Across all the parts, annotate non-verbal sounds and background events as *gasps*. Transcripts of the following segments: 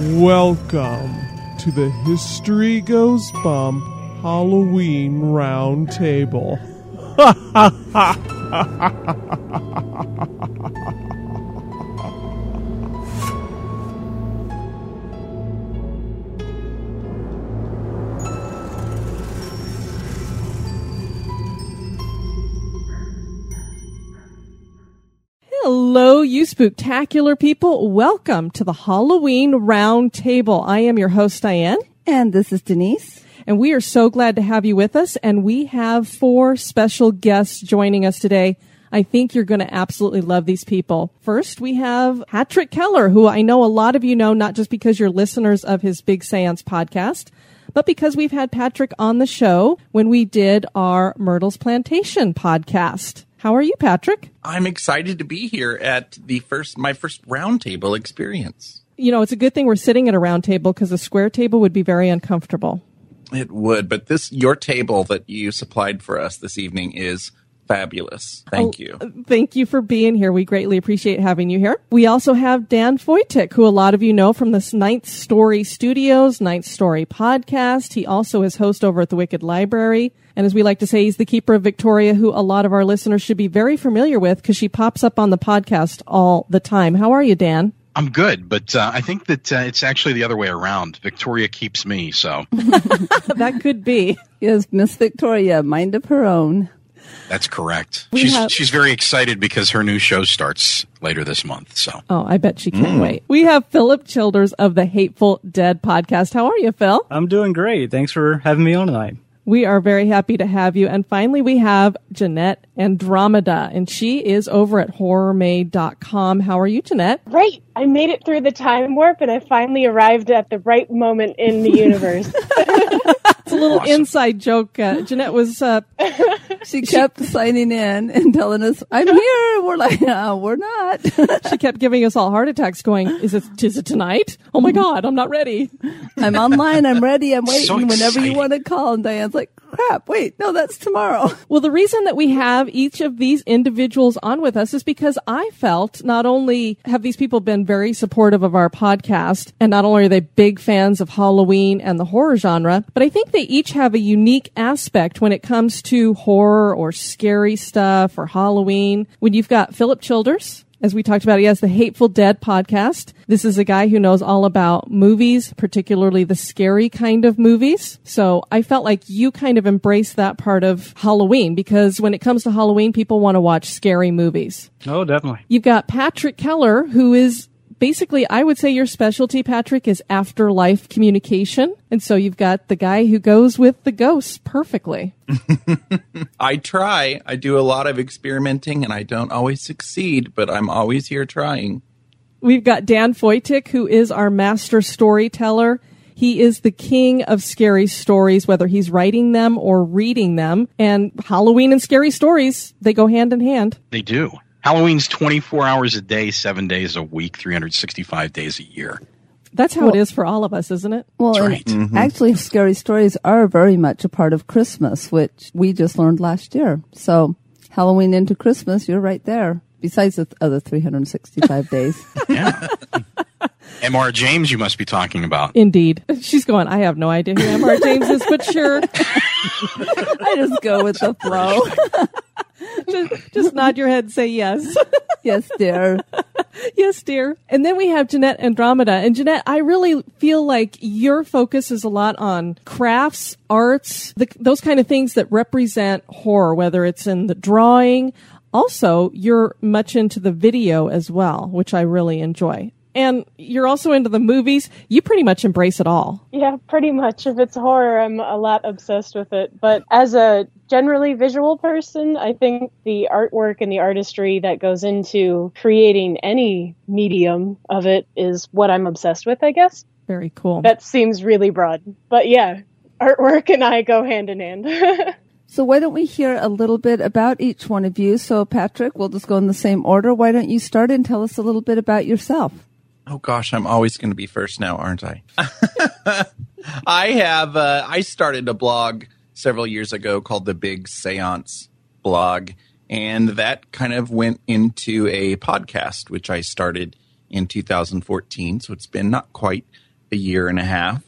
Welcome to the History Goes Bump Halloween Roundtable. *laughs* Hello, you spooktacular people. Welcome to the Halloween Roundtable. I am your host, Diane. And this is Denise. And we are so glad to have you with us. And we have four special guests joining us today. I think you're going to absolutely love these people. First, we have Patrick Keller, who I know a lot of you know, not just because you're listeners of his Big Seance podcast, but because we've had Patrick on the show when we did our Myrtle's Plantation podcast. How are you, Patrick? I'm excited to be here at the first my first roundtable experience. You know, it's a good thing we're sitting at a round table because a square table would be very uncomfortable. It would, but this your table that you supplied for us this evening is fabulous. Thank Oh, you. Uh, thank you for being here. We greatly appreciate having you here. We also have Dan Foytik, who a lot of you know from this Ninth Story Studios, Ninth Story podcast. He also is host over at the Wicked Library. And as we like to say, he's the keeper of Victoria, who a lot of our listeners should be very familiar with because she pops up on the podcast all the time. How are you, Dan? I'm good, but uh, I think that uh, it's actually the other way around. Victoria keeps me, so *laughs* *laughs* that could be. Yes, Miss Victoria, mind of her own. that's correct. We she's have- she's very excited because her new show starts later this month. So Oh, I bet she can't wait. We have Philip Childers of the Hateful Dead podcast. How are you, Phil? I'm doing great. Thanks for having me on tonight. We are very happy to have you. And finally, we have Jeanette Andromeda, and she is over at horrormade.com. How are you, Jeanette? Right. I made it through the time warp and I finally arrived at the right moment in the universe. *laughs* It's a little Awesome. inside joke. Uh, Jeanette was, uh, *laughs* She kept signing in and telling us, I'm here. We're like, no, we're not. *laughs* she kept giving us all heart attacks going, is it, is it tonight? Oh my God, I'm not ready. I'm online. I'm ready. I'm waiting So whenever you want to call. And Diane's like, crap, wait, no, that's tomorrow. *laughs* Well, the reason that we have each of these individuals on with us is because I felt not only have these people been very supportive of our podcast, and not only are they big fans of Halloween and the horror genre, but I think they each have a unique aspect when it comes to horror or scary stuff or Halloween. When you've got Philip Childers, as we talked about, he has the Hateful Dead podcast. This is a guy who knows all about movies, particularly the scary kind of movies. So I felt like you kind of embrace that part of Halloween because when it comes to Halloween, people want to watch scary movies. Oh, definitely. You've got Patrick Keller, who is basically, I would say your specialty, Patrick, is afterlife communication. And so you've got the guy who goes with the ghosts perfectly. *laughs* I try. I do a lot of experimenting and I don't always succeed, but I'm always here trying. We've got Dan Foytik, who is our master storyteller. He is the king of scary stories, whether he's writing them or reading them. And Halloween and scary stories, they go hand in hand. they do. Halloween's 24 hours a day, seven days a week, 365 days a year. That's how it is for all of us, isn't it? Well, That's and right. Mm-hmm. actually, scary stories are very much a part of Christmas, which we just learned last year. So Halloween into Christmas, you're right there. Besides the other 365 *laughs* days. Yeah. M.R. James, you must be talking about. Indeed. She's going, I have no idea who M.R. James is, but sure. *laughs* *laughs* I just go with the flow. Just, just nod your head and say yes. *laughs* yes, dear. yes, dear. And then we have Jeanette Andromeda. And Jeanette, I really feel like your focus is a lot on crafts, arts, the, those kind of things that represent horror, whether it's in the drawing. Also, you're much into the video as well, which I really enjoy. And you're also into the movies. You pretty much embrace it all. yeah, pretty much. If it's horror, I'm a lot obsessed with it. But as a generally visual person, I think the artwork and the artistry that goes into creating any medium of it is what I'm obsessed with, I guess. Very cool. That seems really broad. But yeah, artwork and I go hand in hand. *laughs* So why don't we hear a little bit about each one of you? So Patrick, we'll just go in the same order. Why don't you start and tell us a little bit about yourself? Oh gosh, I'm always going to be first now, aren't I? *laughs* I have. Uh, I started a blog several years ago called the Big Seance blog, and that kind of went into a podcast, which I started in 2014. So it's been not quite a year and a half.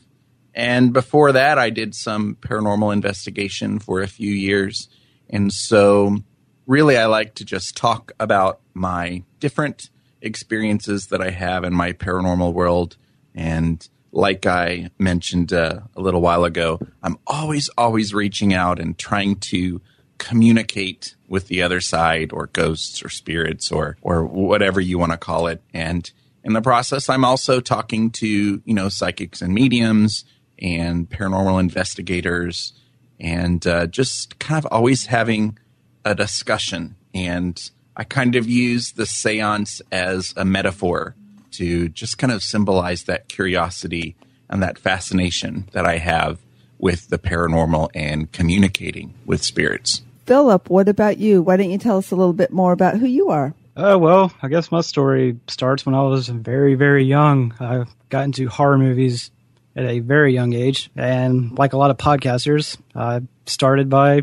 And before that, I did some paranormal investigation for a few years. And so, really, I like to just talk about my different experiences that I have in my paranormal world. And like I mentioned uh, a little while ago, I'm always, always reaching out and trying to communicate with the other side or ghosts or spirits or, or whatever you want to call it. And in the process, I'm also talking to, you know, psychics and mediums and paranormal investigators and uh, just kind of always having a discussion. And I kind of use the seance as a metaphor to just kind of symbolize that curiosity and that fascination that I have with the paranormal and communicating with spirits. Philip, what about you? Why don't you tell us a little bit more about who you are? Uh, well, I guess my story starts when I was very, very young. I got into horror movies at a very young age. And like a lot of podcasters, I started by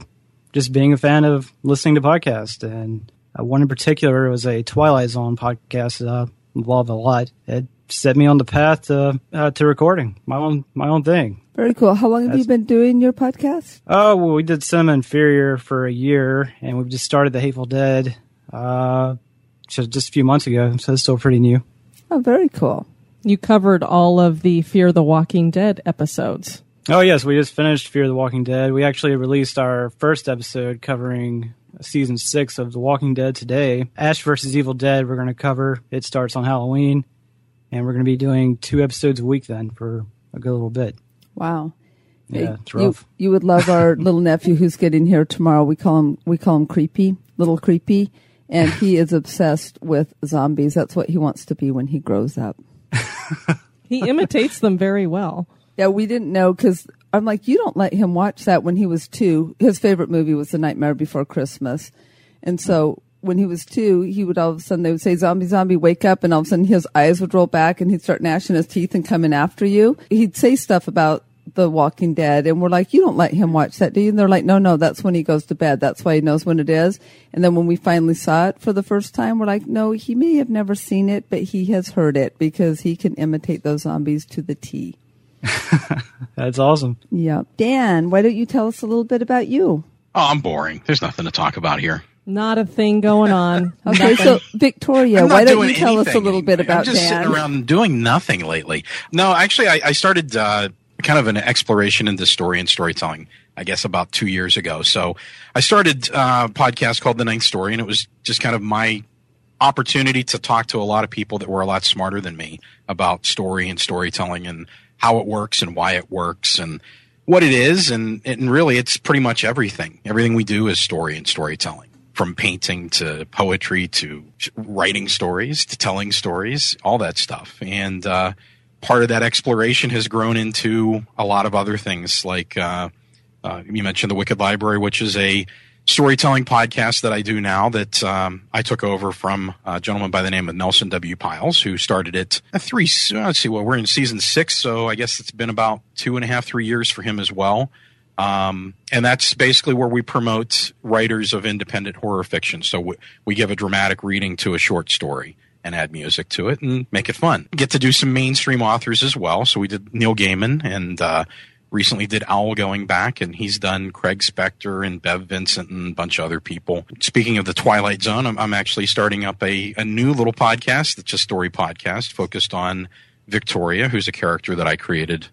just being a fan of listening to podcasts. And uh, one in particular was a Twilight Zone podcast that I love a lot. It set me on the path to, uh, to recording my own my own thing. Very cool. How long have That's, you been doing your podcast? Oh, well, we did Cinema Inferior for a year, and we've just started The Hateful Dead uh, just a few months ago, so it's still pretty new. Oh, very cool. You covered all of the Fear the Walking Dead episodes. Oh, yes, we just finished Fear the Walking Dead. We actually released our first episode covering season six of The Walking Dead today. Ash versus Evil Dead, we're going to cover. It starts on Halloween, and we're going to be doing two episodes a week then for a good little bit. Wow. Yeah, it's rough. You, you would love our *laughs* little nephew who's getting here tomorrow. We call him we call him Creepy, little Creepy, and he is obsessed with zombies. That's what he wants to be when he grows up. *laughs* he imitates them very well. Yeah, we didn't know because I'm like, you don't let him watch that when he was two. His favorite movie was The Nightmare Before Christmas, and so when he was two, he would all of a sudden they would say zombie zombie wake up and all of a sudden his eyes would roll back and he'd start gnashing his teeth and coming after you. He'd say stuff about the Walking Dead, and we're like, you don't let him watch that, do you? And they're like, no, no, that's when he goes to bed. That's why he knows when it is. And then when we finally saw it for the first time, we're like, no, he may have never seen it, but he has heard it because he can imitate those zombies to the T. that's awesome. Yeah. Dan, why don't you tell us a little bit about you? Oh, I'm boring. There's nothing to talk about here. Not a thing going on. *laughs* okay, so Victoria, why don't you tell us a little bit about I'm just Dan? sitting around doing nothing lately. No, actually, I, I started uh, kind of an exploration into story and storytelling, I guess about two years ago. So I started uh, a podcast called The Ninth Story, and it was just kind of my opportunity to talk to a lot of people that were a lot smarter than me about story and storytelling and how it works and why it works and what it is. And, and really, it's pretty much everything. Everything we do is story and storytelling. From painting to poetry to writing stories to telling stories, all that stuff. And uh, part of that exploration has grown into a lot of other things like uh, uh, you mentioned the wicked library which is a storytelling podcast that i do now that um, i took over from a gentleman by the name of nelson w pyles who started it three let's see well we're in season six so i guess it's been about two and a half three years for him as well um, and that's basically where we promote writers of independent horror fiction so we, we give a dramatic reading to a short story and add music to it and make it fun. Get to do some mainstream authors as well. So we did Neil Gaiman and uh, recently did Owl Goingback, and he's done Craig Spector and Bev Vincent and a bunch of other people. Speaking of the Twilight Zone, I'm, I'm actually starting up a, a new little podcast that's a story podcast focused on Victoria, who's a character that I created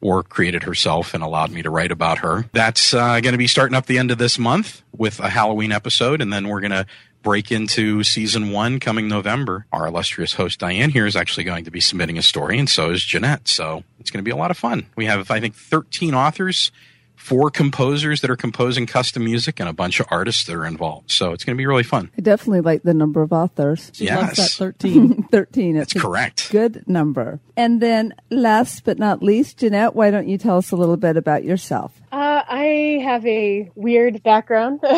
or created herself and allowed me to write about her. That's uh, going to be starting up the end of this month with a Halloween episode, and then we're going to break into season one coming November. Our illustrious host Diane here is actually going to be submitting a story, and so is Jeanette. So it's going to be a lot of fun. We have, I think, 13 authors, four composers that are composing custom music, and a bunch of artists that are involved. So it's going to be really fun. I definitely like the number of authors. She yes. loves that 13. *laughs* 13. That's correct. Good number. And then last but not least, Jeanette, why don't you tell us a little bit about yourself? Uh, I have a weird background. *laughs*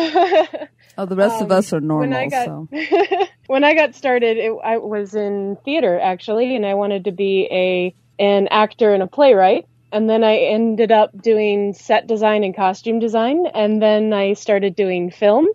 Oh, the rest um, of us are normal. When I got, so. *laughs* when I got started, it, I was in theater actually, and I wanted to be a an actor and a playwright. And then I ended up doing set design and costume design, and then I started doing film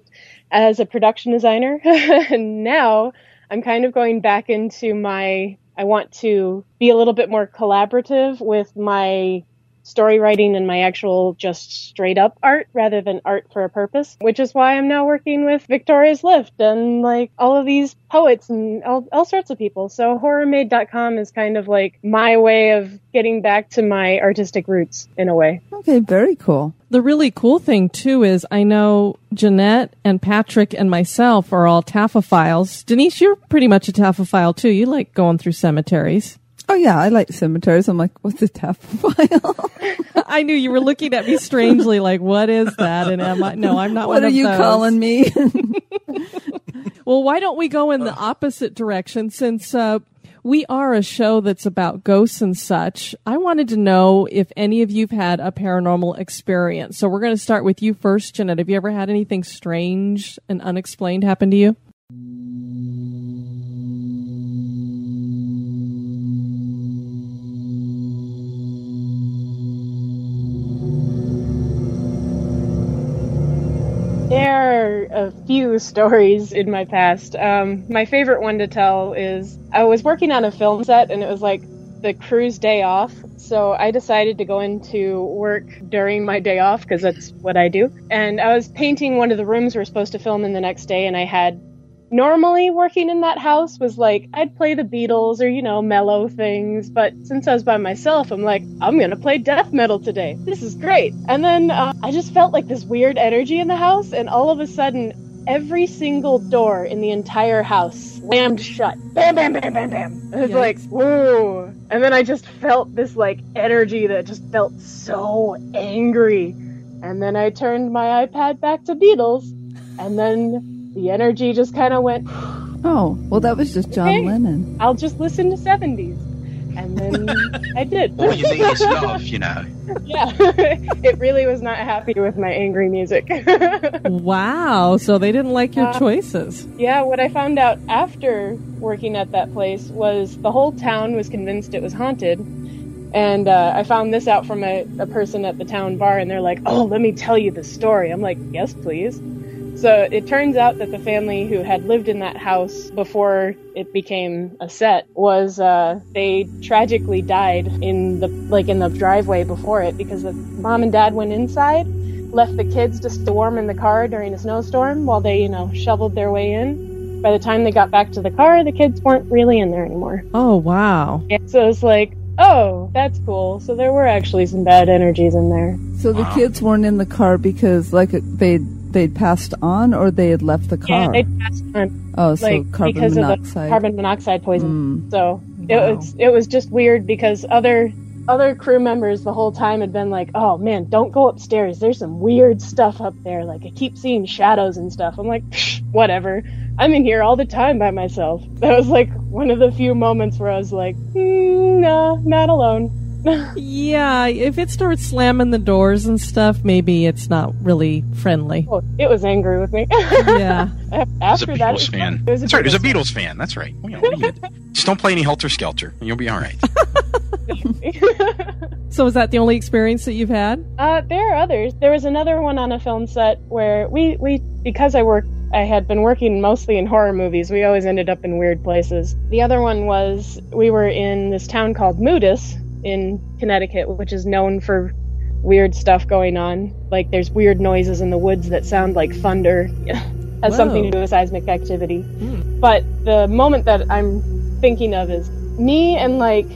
as a production designer. *laughs* and now I'm kind of going back into my I want to be a little bit more collaborative with my story writing and my actual just straight up art rather than art for a purpose, which is why I'm now working with Victoria's Lift and like all of these poets and all, all sorts of people. So horrormade.com is kind of like my way of getting back to my artistic roots in a way. Okay, very cool. The really cool thing too is I know Jeanette and Patrick and myself are all Taphophiles. Denise, you're pretty much a Taphophile too. You like going through cemeteries. Oh yeah, I like cemeteries. I'm like, what's a taphophile? *laughs* I knew you were looking at me strangely, like, what is that? And am I? No, I'm not. what one are of you those. calling me? *laughs* *laughs* Well, why don't we go in the opposite direction? Since uh, we are a show that's about ghosts and such, I wanted to know if any of you've had a paranormal experience. So we're going to start with you first, Jeanette. Have you ever had anything strange and unexplained happen to you? There are a few *laughs* stories in my past. Um, my favorite one to tell is I was working on a film set and it was like the crew's day off. So I decided to go into work during my day off because that's what I do. And I was painting one of the rooms we are supposed to film in the next day and I had normally working in that house was like I'd play the Beatles or you know mellow things, but since I was by myself, I'm like I'm gonna play death metal today. This is great. And then uh, I just felt like this weird energy in the house, and all of a sudden, every single door in the entire house slammed shut. Bam, bam, bam, bam, bam. It was like whoa. And then I just felt this like energy that just felt so angry. And then I turned my iPad back to Beatles, and then the energy just kind of went, oh, well, that was just John Okay. Lennon. I'll just listen to 70s. And then *laughs* I did. All you need is love, you know. yeah. *laughs* it really was not happy with my angry music. *laughs* Wow. So they didn't like your Uh, choices. yeah, what I found out after working at that place was the whole town was convinced it was haunted. And uh, I found this out from a, a person at the town bar, and they're like, oh, let me tell you the story. I'm like, yes, please. So it turns out that the family who had lived in that house before it became a set was uh, they tragically died in the like in the driveway before it because the mom and dad went inside, left the kids to storm in the car during a snowstorm while they you know shoveled their way in. By the time they got back to the car, the kids weren't really in there anymore. Oh, wow. Yeah, so it's like, oh, that's cool. So there were actually some bad energies in there. So the kids weren't in the car because like they they'd passed on or they had left the Yeah, car. they passed on. oh, so like carbon because monoxide. of the carbon monoxide poison. Mm. So it Wow. was it was just weird because other other crew members the whole time had been like, "Oh man, don't go upstairs. There's some weird stuff up there. Like I keep seeing shadows and stuff." I'm like, "Psh, "Whatever. I'm in here all the time by myself." *laughs* That was like one of the few moments where I was like, mm, "No, not alone." Yeah, if it starts slamming the doors and stuff, maybe it's not really friendly. Oh, it was angry with me. Yeah. *laughs* He's a After that, it Beatles was fan. It was That's right. He was a. Beatles fan. That's right. You know, you- *laughs* Just don't play any Helter Skelter, and you'll be all right. *laughs* So is that the only experience that you've had? Uh, there are others. There was another one on a film set where we, we because I work I had been working mostly in horror movies. We always ended up in weird places. The other one was we were in this town called Moodus in Connecticut, which is known for weird stuff going on. Like there's weird noises in the woods that sound like thunder. *laughs* Has something to do with seismic activity. Hmm. But the moment that I'm thinking of is me and like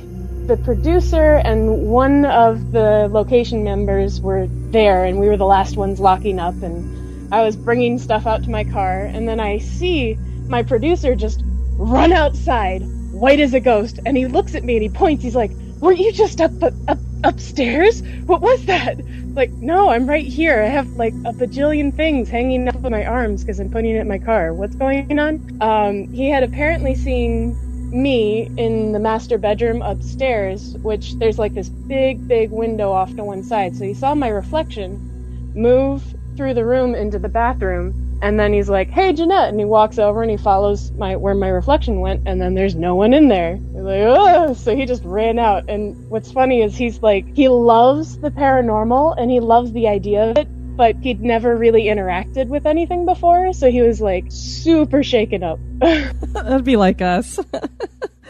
the producer and one of the location members were there and we were the last ones locking up and I was bringing stuff out to my car and then I see my producer just run outside white as a ghost and he looks at me and he points he's like weren't you just up up upstairs? What was that? Like no i'm right here. I have like a bajillion things hanging up on my arms because i'm putting it in my car. What's going on? Um, he had apparently seen me in the master bedroom upstairs, which there's like this big, big window off to one side. So he saw my reflection move through the room into the bathroom, and then he's like, "Hey, Jeanette," and he walks over and he follows my where my reflection went, and then there's no one in there. He's like, oh, so he just ran out. And what's funny is he's like, he loves the paranormal and he loves the idea of it. But he'd never really interacted with anything before, so he was like super shaken up. *laughs* That'd be like us. *laughs*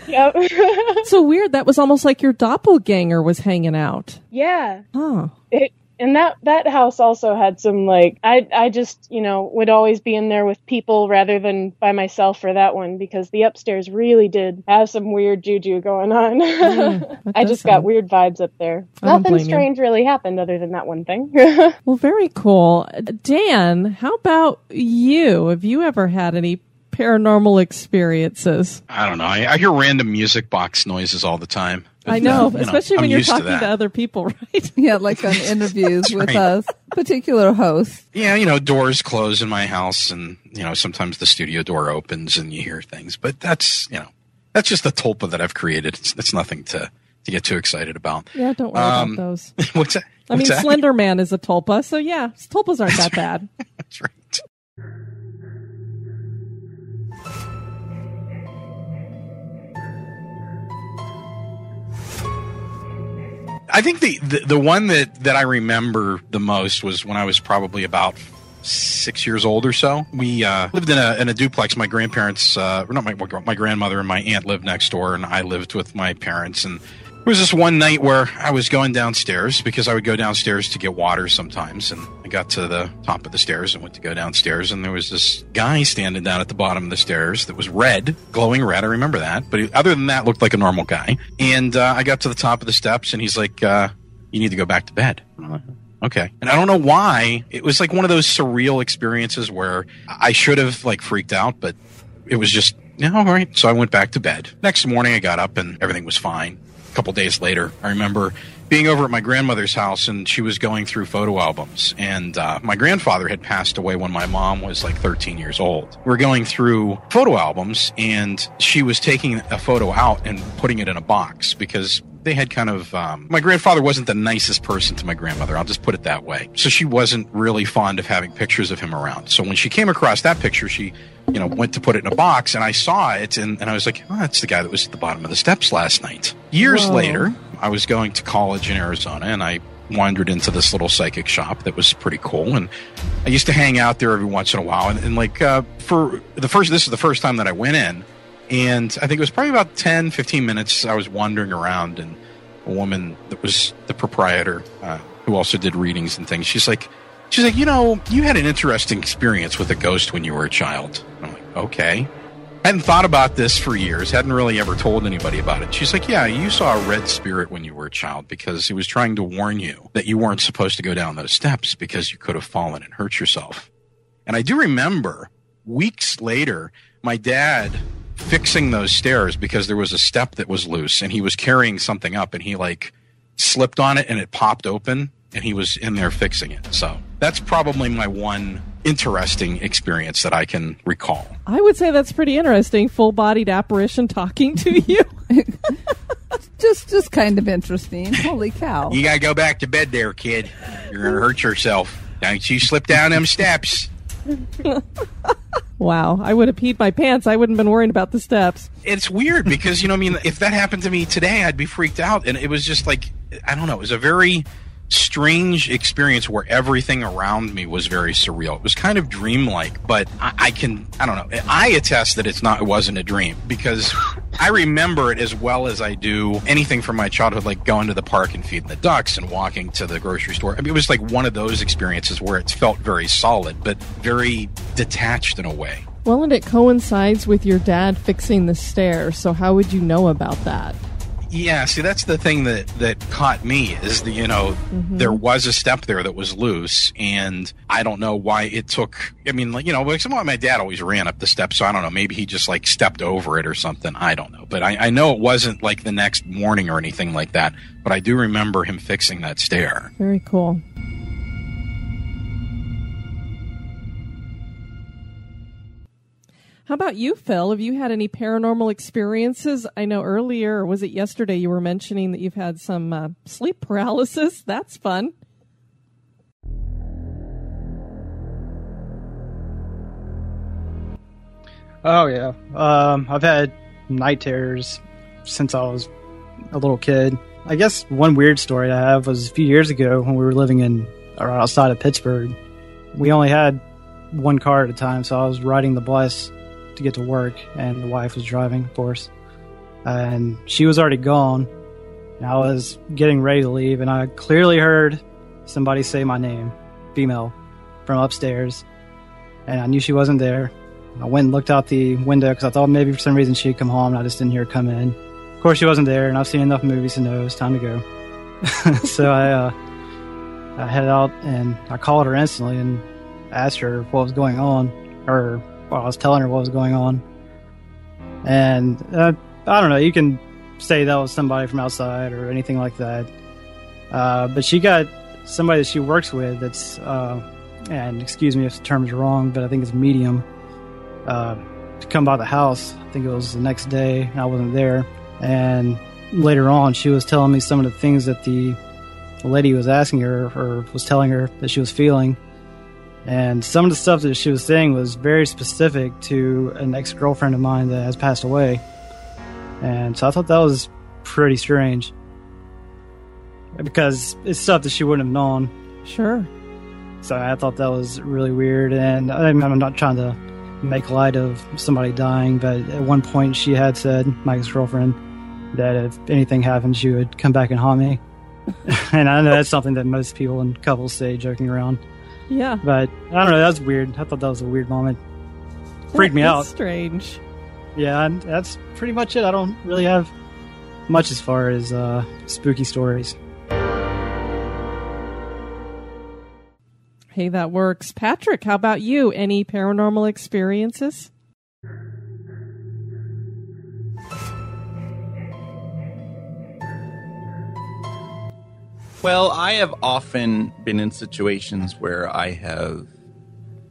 Yep. *laughs* So weird. That was almost like your doppelganger was hanging out. yeah. Huh. It and that that house also had some like I I just you know would always be in there with people rather than by myself for that one because the upstairs really did have some weird juju going on. Mm, *laughs* that I just got weird vibes up there. Nothing blame you. strange really happened other than that one thing. *laughs* Well, very cool. Dan, how about you? Have you ever had any paranormal experiences? I don't know. I, I hear random music box noises all the time. I But, know, uh, you especially I'm when you're used to talking to, other people, *laughs* right? Yeah, like on interviews *laughs* with right. us, particular hosts. Yeah, you know, doors close in my house, and you know, sometimes the studio door opens and you hear things. But that's you know, that's just the tulpa that I've created. It's, it's nothing to to get too excited about. Yeah, don't worry Um, about those. *laughs* What's that? I mean, What's that? Slender Man is a tulpa, so yeah, tulpas aren't that bad. That's right. I think the, the the one that that I remember the most was when I was probably about six years old or so. We uh, lived in a in a duplex. My grandparents, uh, not my my grandmother and my aunt lived next door, and I lived with my parents. And there was this one night where I was going downstairs because I would go downstairs to get water sometimes, and I got to the top of the stairs and went to go downstairs, and there was this guy standing down at the bottom of the stairs that was red, glowing red. I remember that, but he, other than that, looked like a normal guy. And uh, I got to the top of the steps, and he's like, uh, "You need to go back to bed." Like, Okay. And I don't know why. It was like one of those surreal experiences where I should have like freaked out, but it was just, yeah, all right. So I went back to bed. Next morning I got up and everything was fine. Couple days later, I remember being over at my grandmother's house and she was going through photo albums. And uh, my grandfather had passed away when my mom was like 13 years old. We are going through photo albums and she was taking a photo out and putting it in a box because they had kind of um, my grandfather wasn't the nicest person to my grandmother i'll just put it that way. So she wasn't really fond of having pictures of him around. So when she came across that picture she you know went to put it in a box and i saw it and, and i was like oh that's the guy that was at the bottom of the steps last night. Years Whoa. later i was going to college in arizona and i wandered into this little psychic shop that was pretty cool and i used to hang out there every once in a while and, and like uh, for the first this is the first time that i went in and I think it was probably about 10, 15 minutes. I was wandering around, and a woman that was the proprietor, uh, who also did readings and things, she's like, she's like, you know, you had an interesting experience with a ghost when you were a child. I'm like, okay. Hadn't thought about this for years. Hadn't really ever told anybody about it. She's like, yeah, you saw a red spirit when you were a child because he was trying to warn you that you weren't supposed to go down those steps because you could have fallen and hurt yourself. And I do remember weeks later, my dad fixing those stairs because there was a step that was loose and he was carrying something up and he like slipped on it and it popped open and he was in there fixing it. So that's probably my one interesting experience that I can recall. I would say that's pretty interesting. Full bodied apparition talking to *laughs* you. Just, just kind of interesting. Holy cow! You gotta go back to bed there, kid. You're gonna hurt yourself. Don't you slip down them steps. *laughs* wow. I would have peed my pants. I wouldn't have been worrying about the steps. it's weird because you know, I mean, if that happened to me today, I'd be freaked out, and it was just like I don't know, it was a very strange experience where everything around me was very surreal. It was kind of dreamlike, but I, I can I don't know. I attest that it's not it wasn't a dream because I remember it as well as I do anything from my childhood, like going to the park and feeding the ducks and walking to the grocery store. I mean, it was like one of those experiences where it felt very solid, but very detached in a way. Well, and it coincides with your dad fixing the stairs. So how would you know about that? Yeah, see, that's the thing that that caught me is the you know mm-hmm. there was a step there that was loose, and I don't know why it took. I mean, like you know, like somehow my dad always ran up the steps, so I don't know. Maybe he just like stepped over it or something. I don't know, but I, I know it wasn't like the next morning or anything like that. But I do remember him fixing that stair. Very cool. How about you, Phil? Have you had any paranormal experiences? I know earlier, was it yesterday, you were mentioning that you've had some uh, sleep paralysis. *laughs* That's fun. Oh yeah. Um, I've had night terrors since I was a little kid. I guess one weird story I have was a few years ago when we were living in or outside of Pittsburgh. We only had one car at a time, so I was riding the bus to get to work, and the wife was driving, of course. and she was already gone. And I was getting ready to leave, and I clearly heard somebody say my name, female, from upstairs, and I knew she wasn't there. I went and looked out the window because I thought maybe for some reason she'd come home, and I just didn't hear her come in. Of course, she wasn't there, and I've seen enough movies to know it was time to go. *laughs* so I, uh, I headed out and I called her instantly and asked her what was going on, or well, I was telling her what was going on. And uh, I don't know, you can say that was somebody from outside or anything like that. Uh, but she got somebody that she works with that's, uh, and excuse me if the term is wrong, but I think it's medium, uh, to come by the house. I think it was the next day, I wasn't there. And later on, she was telling me some of the things that the lady was asking her or was telling her that she was feeling. And some of the stuff that she was saying was very specific to an ex girlfriend of mine that has passed away. And so I thought that was pretty strange. Because it's stuff that she wouldn't have known. Sure. So I thought that was really weird. And I'm I'm not trying to make light of somebody dying, but at one point she had said, my ex girlfriend, that if anything happened, she would come back and haunt me. *laughs* and I know that's something that most people and couples say joking around. Yeah. But I don't know, that was weird. I thought that was a weird moment. Freaked me out. Strange. Yeah, and that's pretty much it. I don't really have much as far as uh, spooky stories. Hey, that works. Patrick, how about you? Any paranormal experiences? Well, I have often been in situations where I have,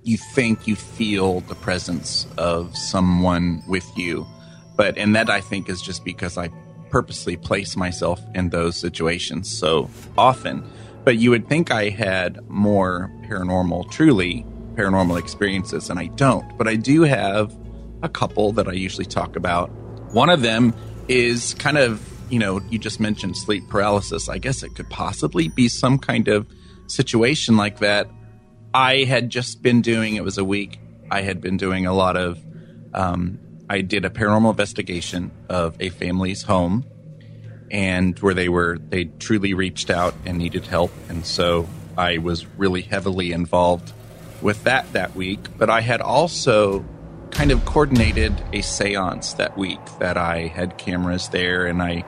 you think you feel the presence of someone with you. But, and that I think is just because I purposely place myself in those situations so often. But you would think I had more paranormal, truly paranormal experiences, and I don't. But I do have a couple that I usually talk about. One of them is kind of, you know, you just mentioned sleep paralysis. I guess it could possibly be some kind of situation like that. I had just been doing, it was a week, I had been doing a lot of, um, I did a paranormal investigation of a family's home and where they were, they truly reached out and needed help. And so I was really heavily involved with that that week. But I had also kind of coordinated a seance that week that I had cameras there and I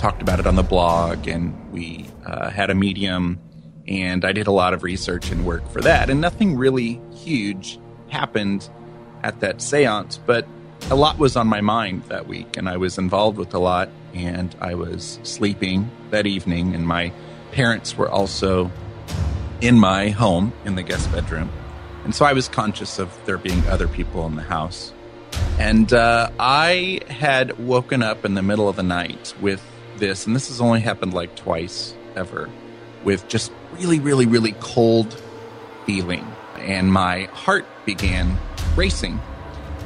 talked about it on the blog and we uh, had a medium and I did a lot of research and work for that. And nothing really huge happened at that seance, but a lot was on my mind that week and I was involved with a lot and I was sleeping that evening and my parents were also in my home in the guest bedroom. And so I was conscious of there being other people in the house. And uh, I had woken up in the middle of the night with this, and this has only happened like twice ever, with just really, really, really cold feeling. And my heart began racing.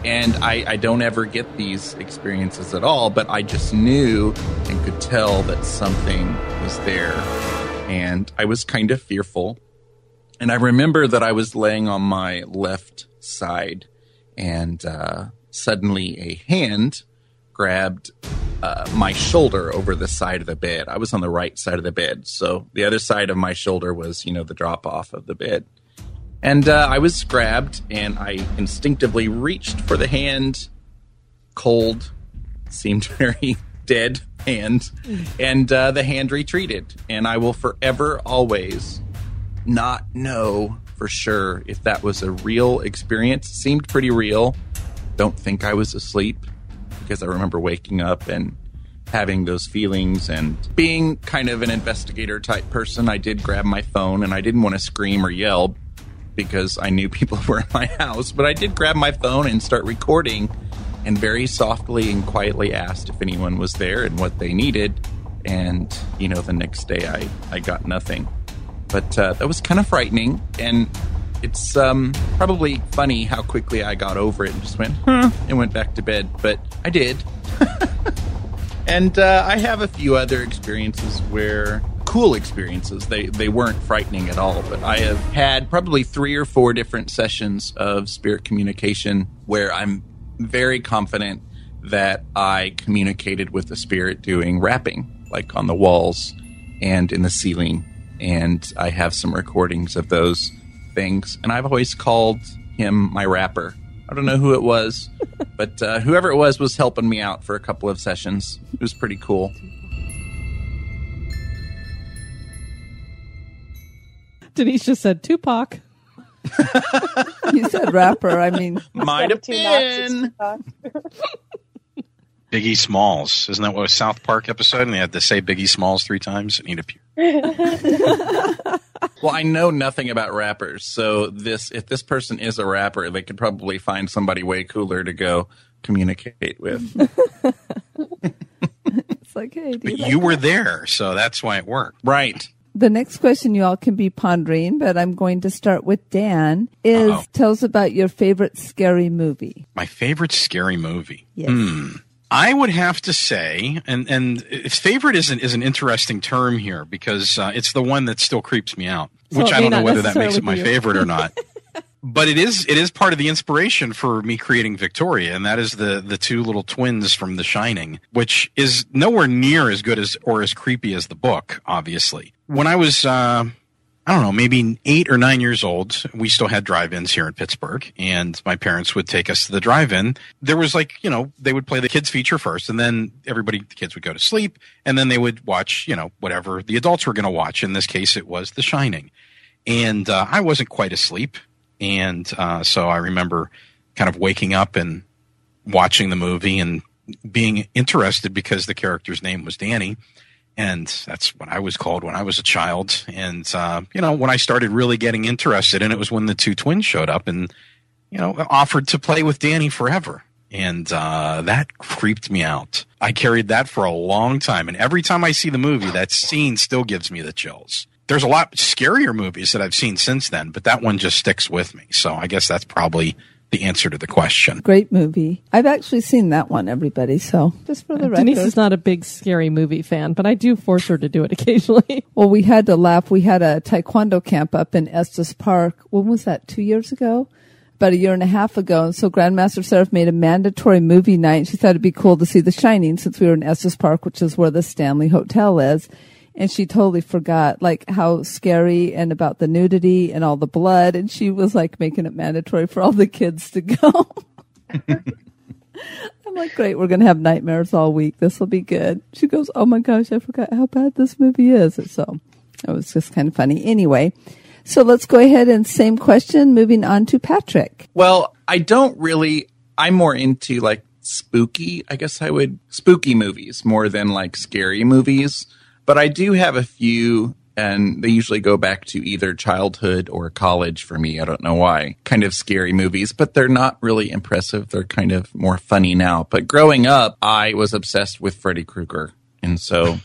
And I, I don't ever get these experiences at all, but I just knew and could tell that something was there. And I was kind of fearful. And I remember that I was laying on my left side, and uh, suddenly a hand grabbed uh, my shoulder over the side of the bed. I was on the right side of the bed, so the other side of my shoulder was, you know, the drop off of the bed. And uh, I was grabbed, and I instinctively reached for the hand. Cold, seemed *laughs* very dead hand, and uh, the hand retreated. And I will forever, always not know for sure if that was a real experience. It seemed pretty real. Don't think I was asleep because I remember waking up and having those feelings and being kind of an investigator type person. I did grab my phone and I didn't want to scream or yell because I knew *laughs* people were in my house, but I did grab my phone and start recording and very softly and quietly asked if anyone was there and what they needed. And, you know, the next day I, I got nothing. But uh, that was kind of frightening. And it's um, probably funny how quickly I got over it and just went, huh, and went back to bed. But I did. *laughs* and uh, I have a few other experiences where cool experiences. They they weren't frightening at all, but I have had probably three or four different sessions of spirit communication where I'm very confident that I communicated with the spirit doing rapping, like on the walls and in the ceiling. And I have some recordings of those things. And I've always called him my rapper. I don't know who it was, *laughs* but uh, whoever it was was helping me out for a couple of sessions. It was pretty cool. Denise just said Tupac. *laughs* You said rapper. I mean, *laughs* Might have Two Nazis been. Biggie Smalls. Isn't that what was South Park episode? And they had to say Biggie Smalls three times and he'd appear. Well, I know nothing about rappers, so this if this person is a rapper, they could probably find somebody way cooler to go communicate with. *laughs* *laughs* it's like, hey, do But you like you were there, so that's why it worked. right. The next question you all can be pondering, but I'm going to start with Dan. Is Uh-oh. tell us about your favorite scary movie. My favorite scary movie. Yes. Hmm. I would have to say, and and its favorite is an is an interesting term here because uh, it's the one that still creeps me out, So which I don't know whether that makes it my be your- favorite or not. *laughs* but it is it is part of the inspiration for me creating Victoria, and that is the the two little twins from The Shining, which is nowhere near as good as or as creepy as the book. Obviously, when I was. Uh, I don't know, maybe eight or nine years old. We still had drive-ins here in Pittsburgh, and my parents would take us to the drive-in. There was like, you know, they would play the kids feature first, and then everybody, the kids would go to sleep, and then they would watch, you know, whatever the adults were going to watch. In this case, it was The Shining, and uh, I wasn't quite asleep, and uh, so I remember kind of waking up and watching the movie and being interested because the character's name was Danny and that's what I was called when I was a child. And uh, you know, when I started really getting interested in it was when the two twins showed up and you know offered to play with Danny forever. And uh, that creeped me out. I carried that for a long time, and every time I see the movie, that scene still gives me the chills. There's a lot scarier movies that I've seen since then, but that one just sticks with me. So I guess that's probably the answer to the question. Great movie. I've actually seen that one, everybody. So just for the record. Denise is not a big scary movie fan, but I do force her to do it occasionally. *laughs* Well, we had to laugh. We had a taekwondo camp up in Estes Park. When was that? Two years ago? About a year and a half ago. And so Grandmaster Seraph made a mandatory movie night. She thought it'd be cool to see The Shining since we were in Estes Park, which is where the Stanley Hotel is. And she totally forgot like how scary and about the nudity and all the blood. And she was like making it mandatory for all the kids to go. *laughs* I'm like, great, we're to have nightmares all week. This will be good. She goes, oh my gosh, I forgot how bad this movie is. So it was just kind of funny. Anyway, so let's go ahead and same question, moving on to Patrick. Well, I don't really. I'm more into like spooky. I guess I would spooky movies more than like scary movies. But I do have a few, and they usually go back to either childhood or college for me. I don't know why. Kind of scary movies, but they're not really impressive. They're kind of more funny now. But growing up, I was obsessed with Freddy Krueger. And so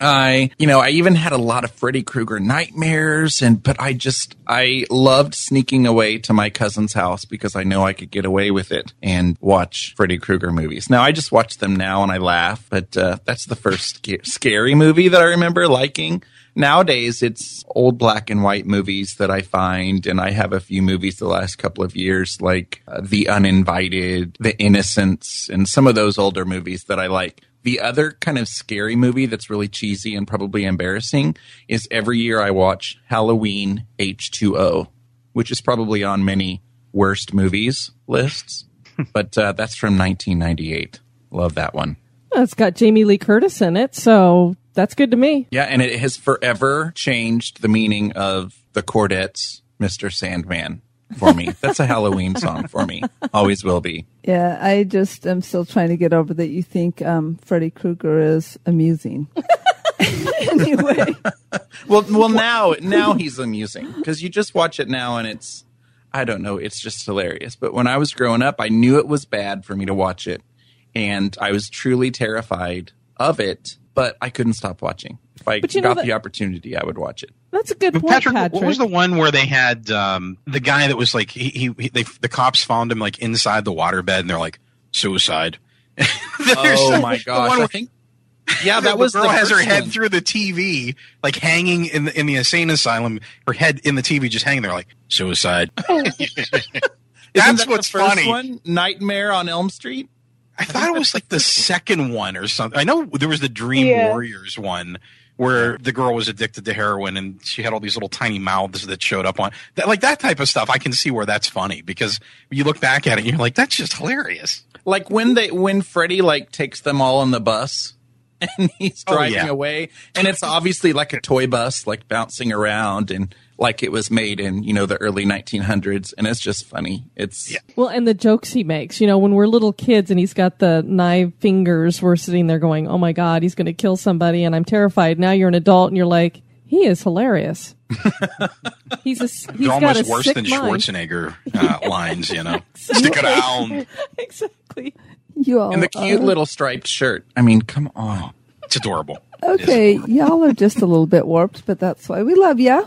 I, you know, I even had a lot of Freddy Krueger nightmares and, but I just, I loved sneaking away to my cousin's house because I know I could get away with it and watch Freddy Krueger movies. Now I just watch them now and I laugh, but, uh, that's the first sca- scary movie that I remember liking. Nowadays, it's old black and white movies that I find, and I have a few movies the last couple of years, like uh, The Uninvited, The Innocents, and some of those older movies that I like. The other kind of scary movie that's really cheesy and probably embarrassing is every year I watch Halloween H2O, which is probably on many worst movies lists, *laughs* but uh, that's from 1998. Love that one. Well, It's got Jamie Lee Curtis in it, so that's good to me. Yeah, and it has forever changed the meaning of the Chordettes, Mr. Sandman, for me. That's a Halloween song for me. Always will be. Yeah, I just am still trying to get over that you think um, Freddy Krueger is amusing. *laughs* anyway, Well, well, now now he's amusing because you just watch it now and it's I don't know, it's just hilarious. But when I was growing up, I knew it was bad for me to watch it, and I was truly terrified of it. But I couldn't stop watching. If I But you know got the opportunity, I would watch it. That's a good But point, Patrick, Patrick. what was the one where they had um, the guy that was like he, he, he they, the cops found him like inside the waterbed and they're like suicide. *laughs* Oh the- my gosh! one I where think yeah, the that was girl the has her head one. through the TV, like hanging in the, in the insane asylum. Her head in the TV, just hanging there, like suicide. *laughs* *laughs* Isn't That's that what's the first funny. One? Nightmare on Elm Street. I thought it was like the second one or something. I know there was the Dream Yeah. Warriors one where the girl was addicted to heroin and she had all these little tiny mouths that showed up on that, like that type of stuff. I can see where that's funny because you look back at it and you're like, that's just hilarious. Like when they when Freddy like takes them all on the bus *laughs* and he's Oh, driving yeah. away and it's obviously like a toy bus like bouncing around and like it was made in, you know, the early 1900s and it's just funny. It's Yeah. Well, and the jokes he makes, you know, when we're little kids and he's got the knife fingers, we're sitting there going, "Oh my god, he's going to kill somebody," and I'm terrified. Now you're an adult and you're like, "He is hilarious." *laughs* he's a he's They're got almost a worse sick than mind. Schwarzenegger uh, lines, you know. *laughs* Stick it down. *laughs* exactly. You all and the cute are- little striped shirt. I mean, come on. It's adorable. It is. Okay, y'all are just a little bit warped, but that's why we love ya.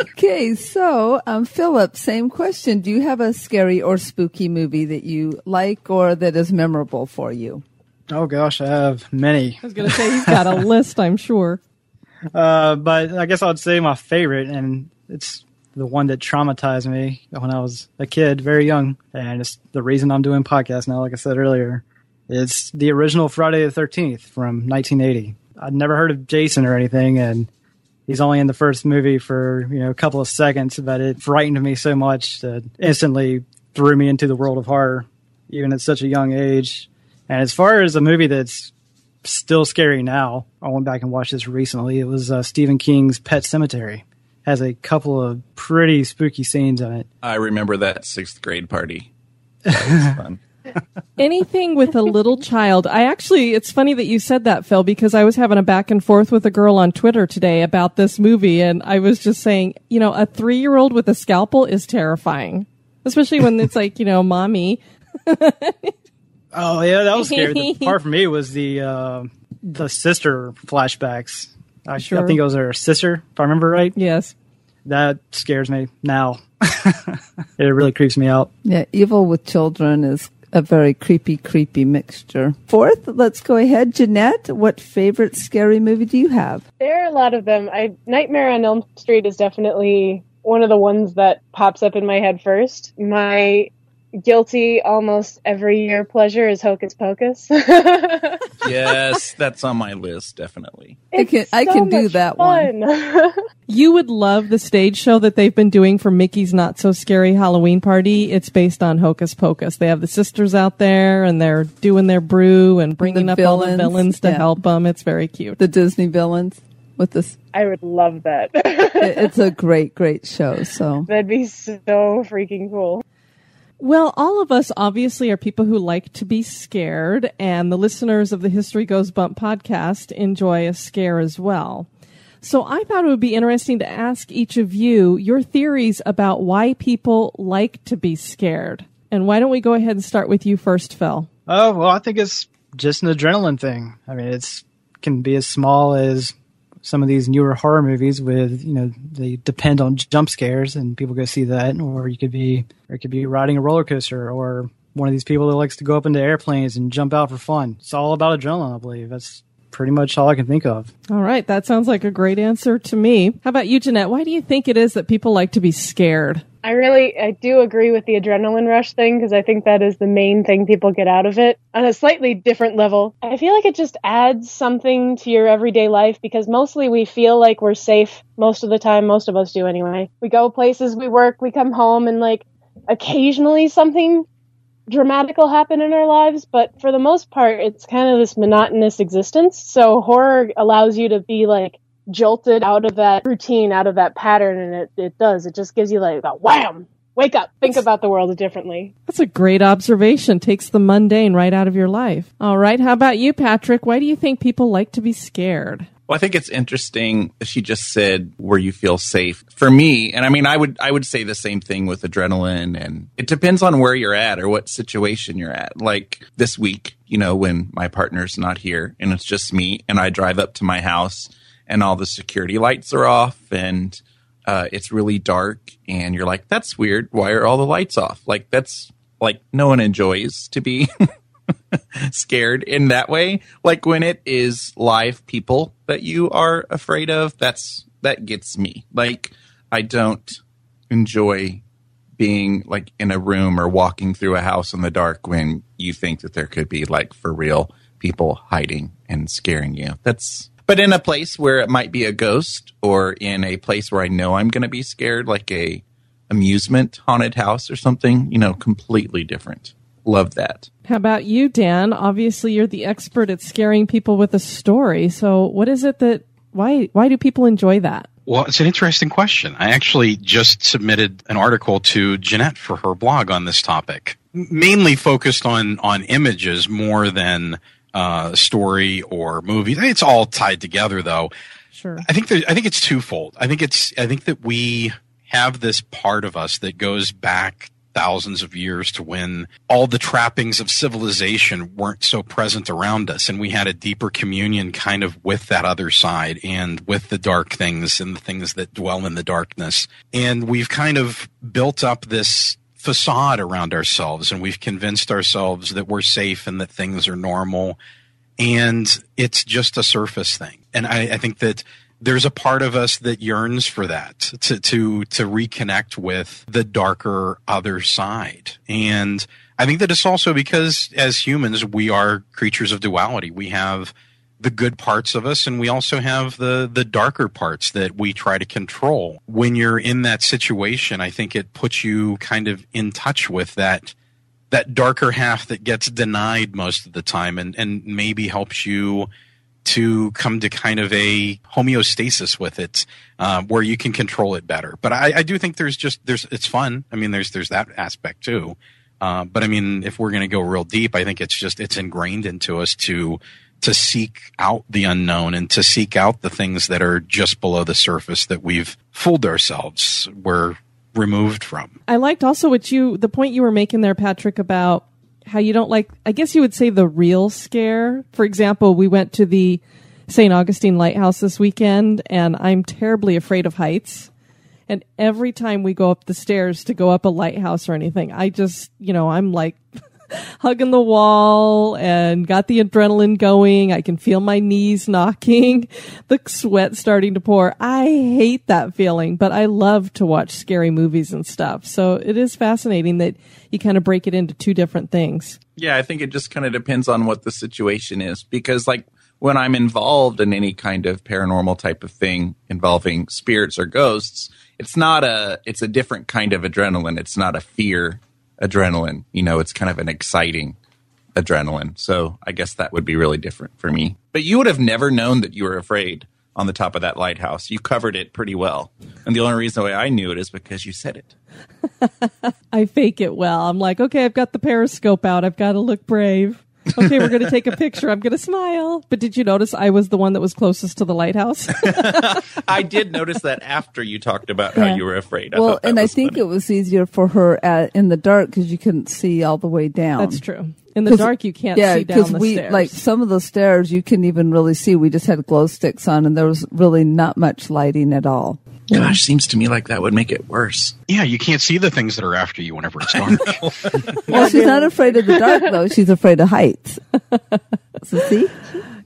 Okay, so um, Philip, same question. Do you have a scary or spooky movie that you like or that is memorable for you? Oh gosh, I have many. I was going to say he's got a list, I'm sure. *laughs* Uh, but I guess I'd say my favorite, and it's the one that traumatized me when I was a kid, very young, and it's the reason I'm doing podcasts now. Like I said earlier, it's the original Friday the Thirteenth from 1980. I'd never heard of Jason or anything, and he's only in the first movie for you know a couple of seconds, but it frightened me so much that instantly threw me into the world of horror, even at such a young age. And as far as a movie that's still scary now. I went back and watched this recently. It was uh, Stephen King's Pet Sematary. Has a couple of pretty spooky scenes in it. I remember that sixth grade party. *laughs* That was fun. Anything with a little child. I actually, it's funny that you said that, Phil, because I was having a back and forth with a girl on Twitter today about this movie, and I was just saying, you know, a three year old with a scalpel is terrifying, especially when it's like, you know, mommy. Oh yeah, that was scary. the *laughs* part for me was the uh, the sister flashbacks. I, Sure. I think it was her sister, if I remember right. Yes. That scares me now. *laughs* it really creeps me out. Yeah, evil with children is a very creepy, creepy mixture. Fourth, let's go ahead. Jeanette, what favorite scary movie do you have? There are a lot of them. I Nightmare on Elm Street is definitely one of the ones that pops up in my head first. My guilty almost every year pleasure is Hocus Pocus. *laughs* yes, that's on my list, definitely. I can- I can do that one. one. *laughs* You would love the stage show that they've been doing for Mickey's Not So Scary Halloween Party. It's based on Hocus Pocus. They have the sisters out there and they're doing their brew and bringing up all the villains, villains to yeah. help them. It's very cute. The Disney villains with this. I would love that. it- It's a *laughs* great, great show. So That'd be so freaking cool. Well, all of us obviously are people who like to be scared, and the listeners of the History Goes Bump podcast enjoy a scare as well. So I thought it would be interesting to ask each of you your theories about why people like to be scared. And why don't we go ahead and start with you first, Phil? Oh well, I think it's just an adrenaline thing. I mean, it's can be as small as some of these newer horror movies with you know they depend on jump scares and people go see that, or you could be or it could be riding a roller coaster or one of these people that likes to go up into airplanes and jump out for fun. It's all about adrenaline, I believe. That's pretty much all I can think of. All right, that sounds like a great answer to me. How about you, Jeanette? Why do you think it is that people like to be scared? I really, I do agree with the adrenaline rush thing because I think that is the main thing people get out of it. On a slightly different level, I feel like it just adds something to your everyday life because mostly we feel like we're safe most of the time. Most of us do anyway. We go places, we work, we come home, and like occasionally something dramatic will happen in our lives, but for the most part, it's kind of this monotonous existence. So horror allows you to be like jolted out of that routine, out of that pattern, and it, it does. It just gives you like a wham! Wake up! Think about the world differently. That's a great observation. Takes the mundane right out of your life. All right. How about you, Patrick? Why do you think people like to be scared? Well, I think it's interesting. She just said where you feel safe. For me, and I mean, I would I would say the same thing with adrenaline, and it depends on where you're at or what situation you're at. Like this week, you know, when my partner's not here and it's just me, and I drive up to my house and all the security lights are off and uh, it's really dark, and you're like, "That's weird. Why are all the lights off?" Like that's like no one enjoys to be *laughs* *laughs* scared in that way. Like when it is live people that you are afraid of, that's that gets me. Like I don't enjoy being like in a room or walking through a house in the dark when you think that there could be like for real people hiding and scaring you. That's but in a place where it might be a ghost or in a place where I know I'm going to be scared like a amusement haunted house or something, you know, completely different. Love that. How about you, Dan? Obviously, you're the expert at scaring people with a story. So, what is it that why why do people enjoy that? Well, it's an interesting question. I actually just submitted an article to Jeanette for her blog on this topic, mainly focused on on images more than uh, story or movie. It's all tied together, though. Sure. I think there, I think it's twofold. I think it's I think that we have this part of us that goes back thousands of years to when all the trappings of civilization weren't so present around us. And we had a deeper communion kind of with that other side and with the dark things and the things that dwell in the darkness. And we've kind of built up this facade around ourselves and we've convinced ourselves that we're safe and that things are normal. And it's just a surface thing. And I, I think that there's a part of us that yearns for that to to to reconnect with the darker other side. And i think that it's also because as humans we are creatures of duality. We have the good parts of us and we also have the the darker parts that we try to control. When you're in that situation i think it puts you kind of in touch with that that darker half that gets denied most of the time and and maybe helps you to come to kind of a homeostasis with it, uh, where you can control it better. But I, I, do think there's just there's it's fun. I mean, there's there's that aspect too. Uh, but I mean, if we're going to go real deep, I think it's just it's ingrained into us to to seek out the unknown and to seek out the things that are just below the surface that we've fooled ourselves we're removed from. I liked also what you the point you were making there, Patrick, about how you don't like, I guess you would say the real scare. For example, we went to the St. Augustine Lighthouse this weekend and I'm terribly afraid of heights. And every time we go up the stairs to go up a lighthouse or anything, I just, you know, I'm like *laughs* *laughs* hugging the wall and got the adrenaline going. I can feel my knees knocking, *laughs* the sweat starting to pour. I hate that feeling, but I love to watch scary movies and stuff. So it is fascinating that you kind of break it into two different things. Yeah, I think it just kind of depends on what the situation is because like when I'm involved in any kind of paranormal type of thing involving spirits or ghosts, it's not a it's a different kind of adrenaline. It's not a fear adrenaline. You know, it's kind of an exciting adrenaline. So I guess that would be really different for me. But you would have never known that you were afraid on the top of that lighthouse. You covered it pretty well. And the only reason why I knew it is because you said it. *laughs* I fake it well. I'm like, okay, I've got the periscope out. I've got to look brave okay, we're going to take a picture. I'm going to smile. But did you notice I was the one that was closest to the lighthouse? *laughs* I did notice that after you talked about how you were afraid. I well, and I think funny. it was easier for her at, in the dark because you couldn't see all the way down. That's true. In the dark, you can't yeah, see down the we, stairs. Like some of the stairs, you couldn't even really see. We just had glow sticks on, and there was really not much lighting at all. Gosh, seems to me like that would make it worse. Yeah, you can't see the things that are after you whenever it's dark. *laughs* well, she's not afraid of the dark though. She's afraid of heights. *laughs* so see?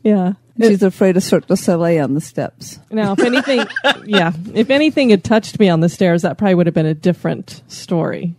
Yeah. She's afraid of Cirque du Soleil on the steps. Now, if anything, *laughs* yeah, if anything had touched me on the stairs, that probably would have been a different story.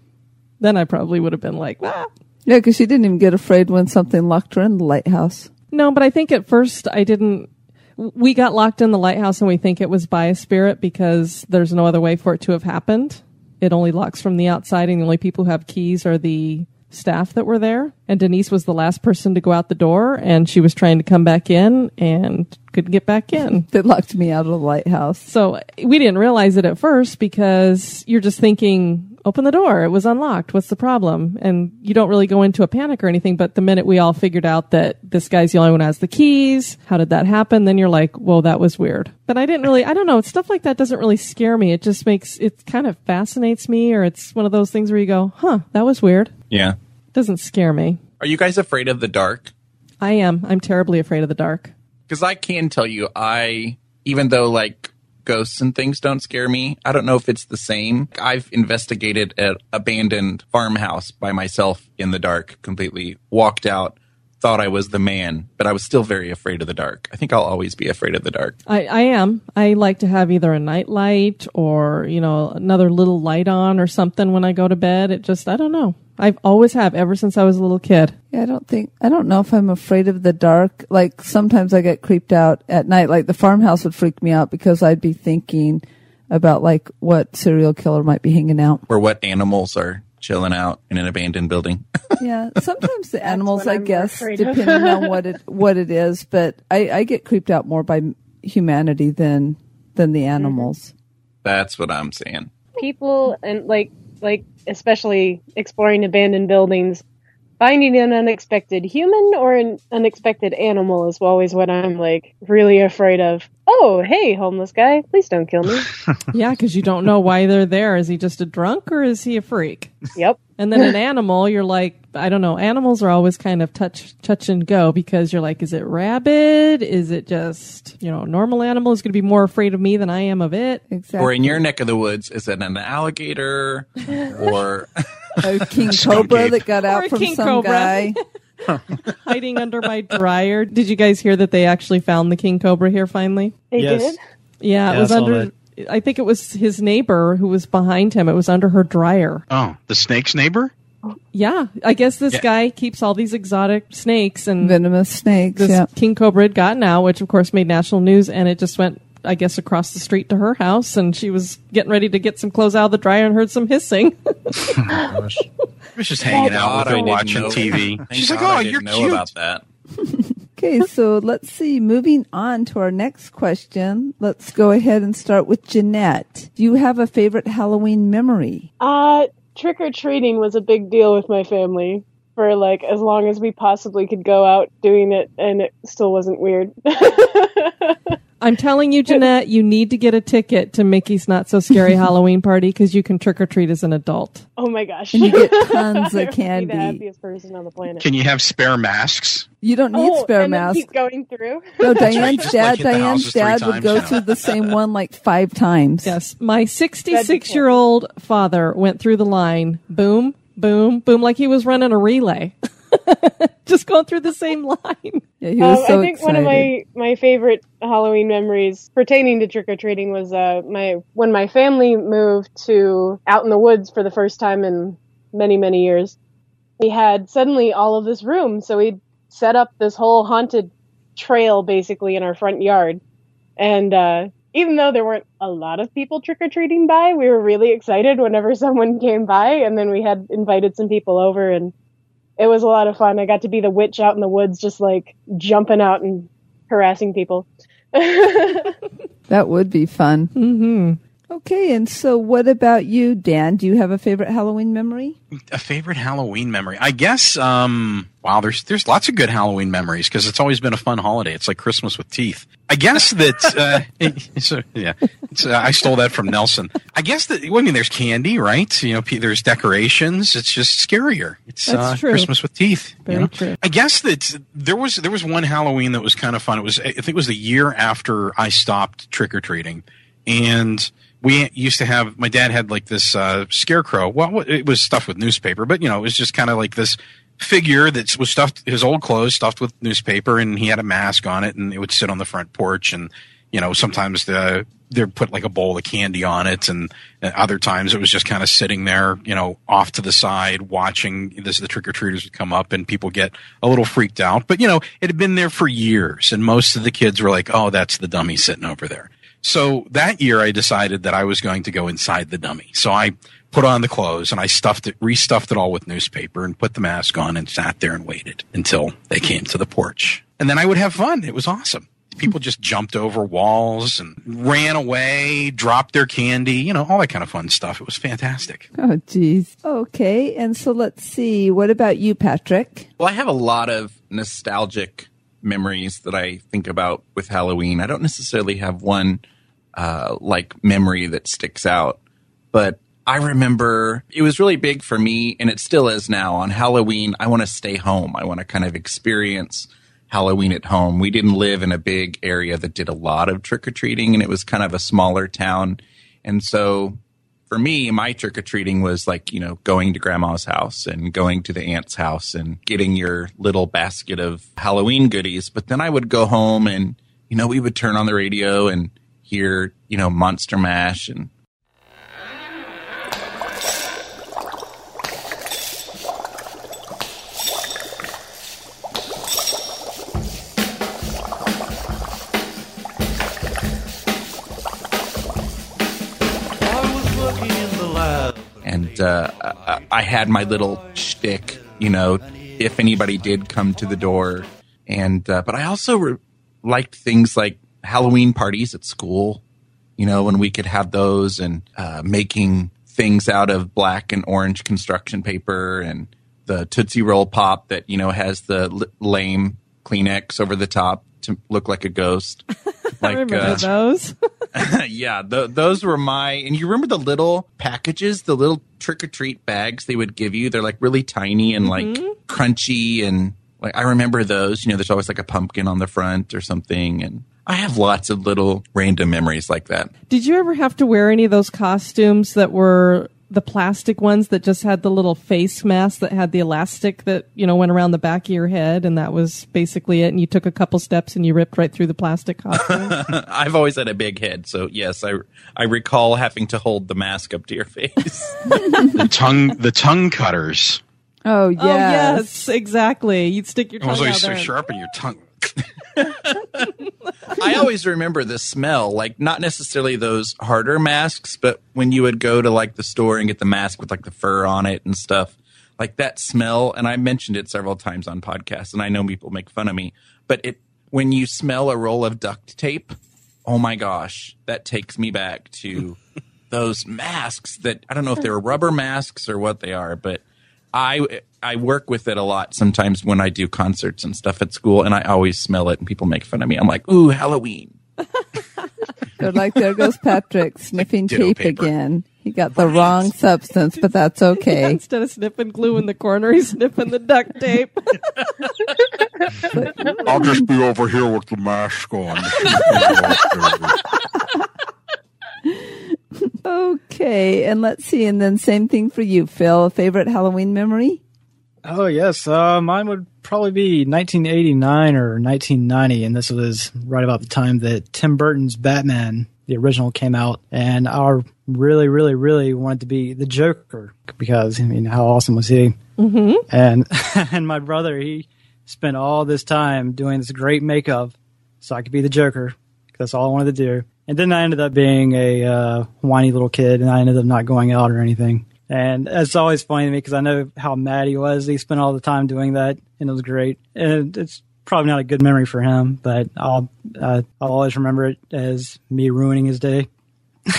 Then I probably would have been like, ah. Yeah, because she didn't even get afraid when something locked her in the lighthouse. No, but I think at first I didn't we got locked in the lighthouse and we think it was by a spirit because there's no other way for it to have happened. It only locks from the outside and the only people who have keys are the staff that were there. And Denise was the last person to go out the door and she was trying to come back in and couldn't get back in. *laughs* They locked me out of the lighthouse. So we didn't realize it at first because you're just thinking, open the door. It was unlocked. What's the problem? And you don't really go into a panic or anything. But the minute we all figured out that this guy's the only one who has the keys, how did that happen? Then you're like, well, that was weird. But I didn't really, I don't know. Stuff like that doesn't really scare me. It just makes, it kind of fascinates me or it's one of those things where you go, huh, that was weird. Yeah. It Doesn't scare me. Are you guys afraid of the dark? I am. I'm terribly afraid of the dark. Because I can tell you, I, even though like ghosts and things don't scare me. I don't know if it's the same. I've investigated an abandoned farmhouse by myself in the dark, completely walked out, thought I was the man, but I was still very afraid of the dark. I think I'll always be afraid of the dark. I, I am. I like to have either a night light or, you know, another little light on or something when I go to bed. It just, I don't know. I've always have ever since I was a little kid. Yeah, I don't think I don't know if I'm afraid of the dark. Like sometimes I get creeped out at night. Like the farmhouse would freak me out because I'd be thinking about like what serial killer might be hanging out. Or what animals are chilling out in an abandoned building. *laughs* Yeah, sometimes the animals, I I'm guess, depending on *laughs* what it what it is. But I, I get creeped out more by humanity than than the mm-hmm. animals. That's what I'm saying. people and like like especially exploring abandoned buildings finding an unexpected human or an unexpected animal is always what i'm like really afraid of oh hey homeless guy please don't kill me *laughs* Yeah, because you don't know why they're there. Is he just a drunk or is he a freak? yep And then an *laughs* animal, you're like, I don't know. Animals are always kind of touch, touch and go because you're like, is it rabid? Is it just, you know, normal animal is going to be more afraid of me than I am of it? Exactly. Or in your neck of the woods, is it an alligator *laughs* or a king cobra that got out a from king some cobra. guy. *laughs* Hiding under my dryer. Did you guys hear that they actually found the king cobra here finally? they Yes. did Yeah, it Yeah, was I saw under. I think it was his neighbor who was behind him. It was under her dryer. Oh, the snake's neighbor? Yeah, I guess this Yeah. guy keeps all these exotic snakes and Venomous snakes. this Yeah. king cobra had gotten out, which of course made national news, and it just went, I guess, across the street to her house, and she was getting ready to get some clothes out of the dryer and heard some hissing. *laughs* I was just hanging out with her watching know- TV. Thank She's like, "Oh, I you're didn't know cute." about that. Okay, so let's see. Moving on to our next question. Let's go ahead and start with Jeanette. Do you have a favorite Halloween memory? uh trick or treating was a big deal with my family for like as long as we possibly could go out doing it and it still wasn't weird *laughs* I'm telling you, Jeanette, you need to get a ticket to Mickey's Not So Scary *laughs* Halloween Party because you can trick or treat as an adult. oh my gosh And you get *laughs* tons of would be the candy. happiest person on the planet Can you have spare masks? You don't need oh, spare and then masks. keep going through No, right, Diane's just, dad, like, Diane's dad would go now. through the same one like five times. Yes, my 66 year old father went through the line, boom, boom, boom, like he was running a relay. *laughs* Just going through the same line. Yeah, he was Um, so I think excited. one of my, my favorite Halloween memories pertaining to trick or treating was uh, my when my family moved to out in the woods for the first time in many many years. We had suddenly all of this room, so we set up this whole haunted trail basically in our front yard, and uh, even though there weren't a lot of people trick or treating by, we were really excited whenever *laughs* someone came by, and then we had invited some people over and it was a lot of fun. I got to be the witch out in the woods, just like jumping out and harassing people. *laughs* That would be fun. hmm Okay, and so what about you, Dan? Do you have a favorite Halloween memory? A favorite Halloween memory? I guess. Um, wow, there's there's lots of good Halloween memories because it's always been a fun holiday. It's like Christmas with teeth. I guess that. Uh, *laughs* it's, uh, yeah, it's, uh, I stole that from Nelson. I guess that. Well, I mean, there's candy, right? You know, there's decorations. It's just scarier. It's uh. Christmas with teeth. you Very know? true. I guess that there was there was one Halloween that was kind of fun. It was I think it was the year after I stopped trick or treating, and we used to have my dad had like this uh, scarecrow. Well, it was stuffed with newspaper, but you know it was just kind of like this figure that was stuffed his old clothes stuffed with newspaper, and he had a mask on it, and it would sit on the front porch, and you know sometimes the they'd put like a bowl of candy on it, and, and other times it was just kind of sitting there, you know, off to the side watching this. The trick or treaters would come up, and people get a little freaked out. But you know, it had been there for years, and most of the kids were like, "Oh, that's the dummy sitting over there." So that year, I decided that I was going to go inside the dummy. So I put on the clothes and I stuffed it, restuffed it all with newspaper, and put the mask on, and sat there and waited until they came to the porch, and then I would have fun. It was awesome people just jumped over walls and ran away, dropped their candy, you know, all that kind of fun stuff. It was fantastic. Oh, geez. Okay, and so let's see. What about you, Patrick? Well, I have a lot of nostalgic memories that I think about with Halloween. I don't necessarily have one uh, like memory that sticks out, but I remember it was really big for me, and it still is now. On Halloween, I want to stay home. I want to kind of experience Halloween at home. We didn't live in a big area that did a lot of trick or treating, and it was kind of a smaller town. And so for me, my trick or treating was like, you know, going to grandma's house and going to the aunt's house and getting your little basket of Halloween goodies. But then I would go home and, you know, we would turn on the radio and hear, you know, Monster Mash and and uh, I, I had my little shtick, you know, if anybody did come to the door. And uh, but I also re- liked things like Halloween parties at school, you know, when we could have those and uh, making things out of black and orange construction paper and the Tootsie Roll pop that you know has the l- lame Kleenex over the top to look like a ghost. *laughs* I remember uh, those. *laughs* yeah, th those were my. And you remember the little packages, the little trick or treat bags they would give you? They're like really tiny and like mm-hmm. crunchy and like I remember those. You know, there's always like a pumpkin on the front or something, and I have lots of little random memories like that. Did you ever have to wear any of those costumes that were the plastic ones that just had the little face mask that had the elastic that, you know, went around the back of your head and that was basically it and you took a couple steps and you ripped right through the plastic *laughs* costume? I've always had a big head, so yes, I I recall having to hold the mask up to your face. the tongue, the tongue cutters. Oh yes. Oh, yes, exactly. You'd stick your Tongue It was tongue always out so there. and- sharp in your tongue. I always remember the smell, like not necessarily those harder masks, but when you would go to like the store and get the mask with like the fur on it and stuff, like that smell. And I mentioned it several times on podcasts, and I know people make fun of me, but it when you smell a roll of duct tape, oh my gosh, that takes me back to *laughs* those masks that I don't know if they were rubber masks or what they are, but I I work with it a lot sometimes when I do concerts and stuff at school, and I always smell it, and people make fun of me. I'm like, ooh, Halloween. *laughs* They're like, there goes Patrick sniffing ditto tape paper. again. He got the wrong substance, but that's *laughs* okay. Instead of sniffing glue in the corner, he's sniffing the duct tape. *laughs* I'll just be over here with the mask on. Okay, and let's see, and then same thing for you, Phil. Favorite Halloween memory? Oh yes, uh, mine would probably be 1989 or 1990, and this was right about the time that Tim Burton's Batman, the original, came out, and I really, really, really wanted to be the Joker because I mean, how awesome was he? Mm-hmm. And *laughs* and my brother, he spent all this time doing this great makeup so I could be the Joker. That's all I wanted to do. And then I ended up being a uh, whiny little kid, and I ended up not going out or anything. And it's always funny to me because I know how mad he was. He spent all the time doing that, and it was great. And it's probably not a good memory for him, but I'll uh, I'll always remember it as me ruining his day. *laughs*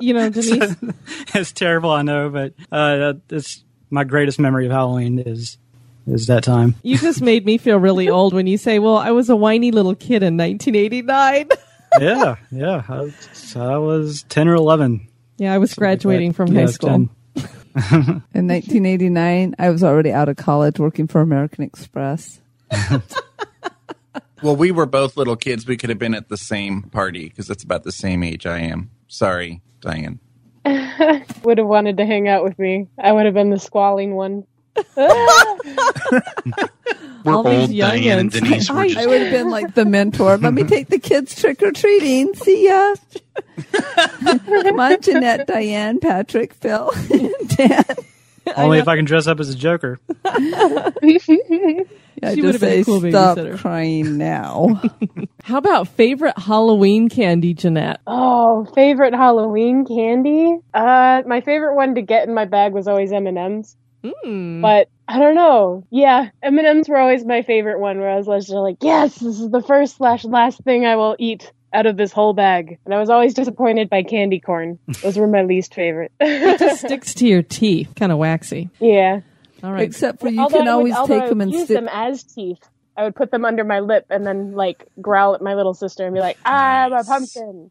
You know, Denise, *laughs* it's terrible, I know, but uh, it's my greatest memory of Halloween is is that time. you just *laughs* made me feel really old when you say, well, I was a whiny little kid in 1989. yeah, yeah. I, I was ten or eleven. Yeah, I was graduating from Yeah, high school. *laughs* In 1989, I was already out of college working for American Express. *laughs* Well, we were both little kids. We could have been at the same party because that's about the same age I am. Sorry, Diane. *laughs* Would have wanted to hang out with me. I would have been the squalling one. We're All old, Diane and. Denise. We're I would have been like the mentor. Let me take the kids trick or treating. See ya. Come on, Jeanette, Diane, Patrick, Phil, *laughs* Dan. Only if I can dress up as a Joker. I She would've been a say, cool stop babysitter." crying now. *laughs* How about favorite Halloween candy, Jeanette? Oh, favorite Halloween candy? Uh, my favorite one to get in my bag was always M and M's. Mm. But I don't know. Yeah, M and M's were always my favorite one. Where I was just like, yes, this is the first slash last thing I will eat out of this whole bag. And I was always disappointed by candy corn. Those were my least favorite. It just *laughs* sticks to your teeth, kind of waxy. yeah. All right. Except for you Although can I would- always take them and use stick. them as teeth. I would put them under my lip and then like growl at my little sister and be like, Ah, "I'm a pumpkin."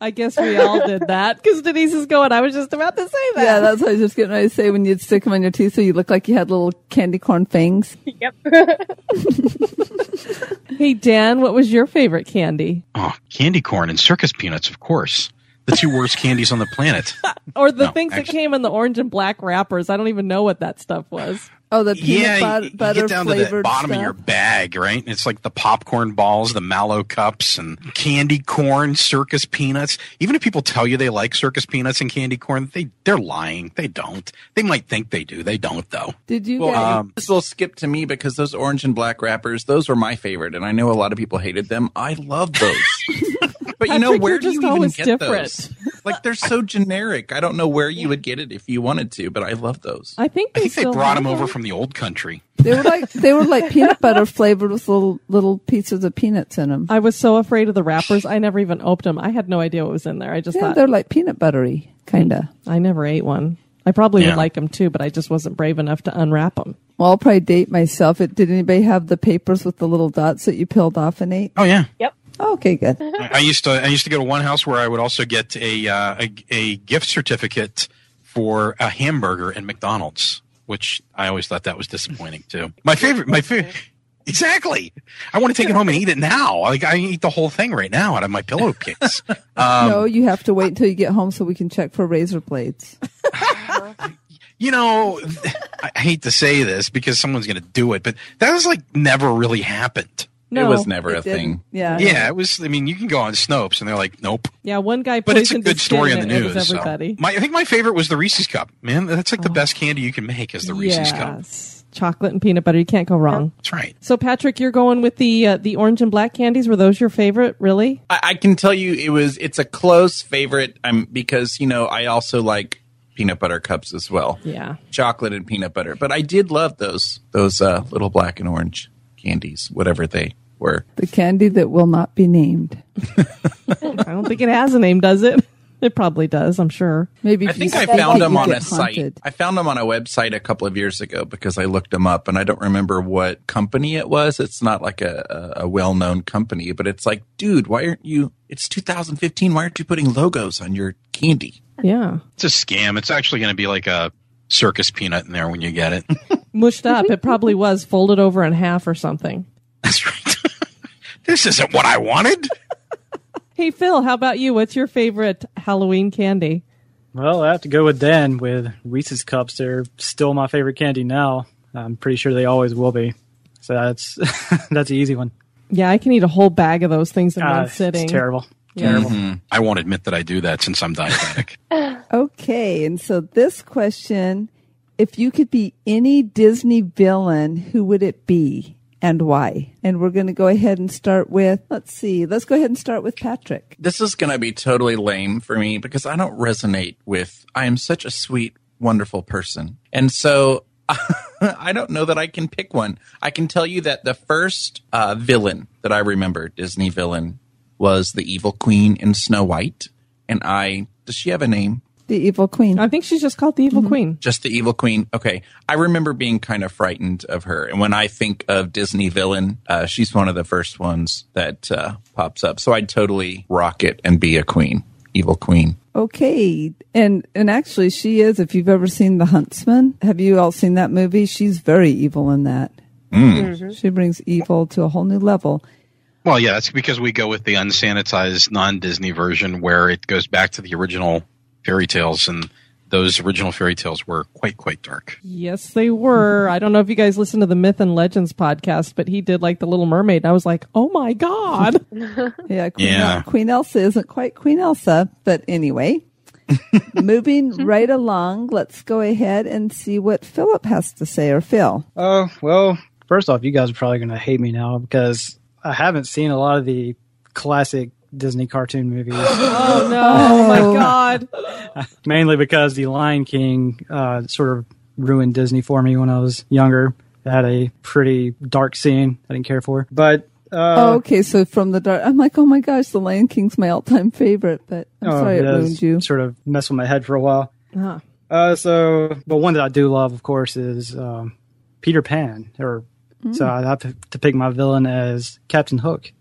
I guess we all did that because Denise is going. I was just about to say that. Yeah, that's what I was just getting ready to say. When you'd stick them on your teeth, so you look like you had little candy corn fangs. *laughs* Yep. *laughs* hey, Dan, what was your favorite candy? oh, candy corn and circus peanuts, of course. the two worst *laughs* candies on the planet. Or the No, things that came in the orange and black wrappers. I don't even know what that stuff was. Oh, the peanut yeah, but- you, you butter get down to the bottom stuff. of your bag, right? It's like the popcorn balls, the mallow cups, and candy corn, circus peanuts. Even if people tell you they like circus peanuts and candy corn, they they're lying. They don't. They might think they do. They don't, though. Did you Well, guys? um, this will skip to me because those orange and black wrappers, those were my favorite, and I know a lot of people hated them. I love those. *laughs* but you know, Patrick, where you're do you even get different. those? Like they're so generic. I don't know where you would get it if you wanted to, but I love those. I think I they, think they brought them over from the old country. they were like they were like *laughs* peanut butter flavored with little little pieces of peanuts in them. I was so afraid of the wrappers. I never even opened them. I had no idea what was in there. I just Yeah, thought they're like peanut buttery, kind of. I never ate one. I probably Yeah. would like them too, but I just wasn't brave enough to unwrap them. Well, I'll probably date myself. It, did anybody have the papers with the little dots that you peeled off and ate? Oh yeah. Yep. Oh, okay, good. *laughs* I, I used to I used to go to one house where I would also get a uh, a, a gift certificate for a hamburger at McDonald's, which I always thought that was disappointing too. My favorite, my favorite. Exactly. I want to take it home and eat it now. Like I eat the whole thing right now out of my pillowcase. *laughs* Um, no, you have to wait until you get home so we can check for razor blades. *laughs* you know, I hate to say this because someone's going to do it, but that was like never really happened. No, it was never It a didn't. thing. Yeah. Yeah, it was. I mean, you can go on Snopes and they're like, nope. Yeah, one guy But it's a good story in the and it was news. so. Everybody. My, I think my favorite was the Reese's cup. Man, that's like the best candy you can make is the Reese's cup. Yes. Chocolate and peanut butter. You can't go wrong. That's right. So, Patrick, you're going with the uh, the orange and black candies. Were those your favorite? Really? I, I can tell you it was it's a close favorite. I'm because you know I also like peanut butter cups as well. Yeah. chocolate and peanut butter. But I did love those those uh, little black and orange candies, whatever they were. The candy that will not be named. *laughs* I don't think it has a name, does it? It probably does. I'm sure. Maybe I think I found them on a haunted. site. I found them on a website a couple of years ago because I looked them up, and I don't remember what company it was. It's not like a, a, a well known company, but it's like, dude, why aren't you? It's 2015. Why aren't you putting logos on your candy? Yeah. It's a scam. It's actually going to be like a circus peanut in there when you get it. *laughs* Mushed up. It probably was folded over in half or something. That's right. *laughs* this isn't what I wanted. Hey, Phil, how about you? What's your favorite Halloween candy? Well, I have to go with Dan with Reese's cups. They're still my favorite candy now. I'm pretty sure they always will be. So that's *laughs* that's an easy one. Yeah, I can eat a whole bag of those things in Ah, one sitting. It's terrible. Yeah. Terrible. I won't admit that I do that since I'm diabetic. *laughs* Okay, and so this question, if you could be any Disney villain, who would it be and why? And we're going to go ahead and start with, let's see, let's go ahead and start with Patrick. This is going to be totally lame for me because I don't resonate with. I am such a sweet, wonderful person, and so *laughs* I don't know that I can pick one. I can tell you that the first uh, villain that I remember, Disney villain, was the evil queen in Snow White, and I. Does she have a name? The evil queen. I think she's just called the Evil Queen. Just the evil queen. Okay. I remember being kind of frightened of her. And when I think of Disney villain, uh, she's one of the first ones that uh, pops up. So I'd totally rock it and be a queen, evil queen. Okay, and and actually, she is. If you've ever seen The Huntsman, have you all seen that movie? She's very evil in that. She brings evil to a whole new level. well, yeah, that's because we go with the unsanitized non-Disney version where it goes back to the original fairy tales, and those original fairy tales were quite quite dark. Yes, they were. I don't know if you guys listened to the Myth and Legends podcast, but he did like the Little Mermaid. And I was like, oh my God. *laughs* Yeah, Queen, Yeah. El- Queen Elsa isn't quite Queen Elsa, but anyway. *laughs* moving right along, let's go ahead and see what Philip has to say, or Phil. Oh, well, first off, you guys are probably going to hate me now because I haven't seen a lot of the classic Disney cartoon movies, *gasps* oh no. Oh my God. *laughs* mainly because The Lion King uh, sort of ruined Disney for me when I was younger. It had a pretty dark scene I didn't care for. But uh, oh, okay, so from the dark, I'm like, oh my gosh, The Lion King's my all-time favorite, but I'm oh, sorry it does ruined you. Sort of messed with my head for a while. Ah. Uh, so, but one that I do love, of course, is um, Peter Pan. Or so I have to, to pick my villain as Captain Hook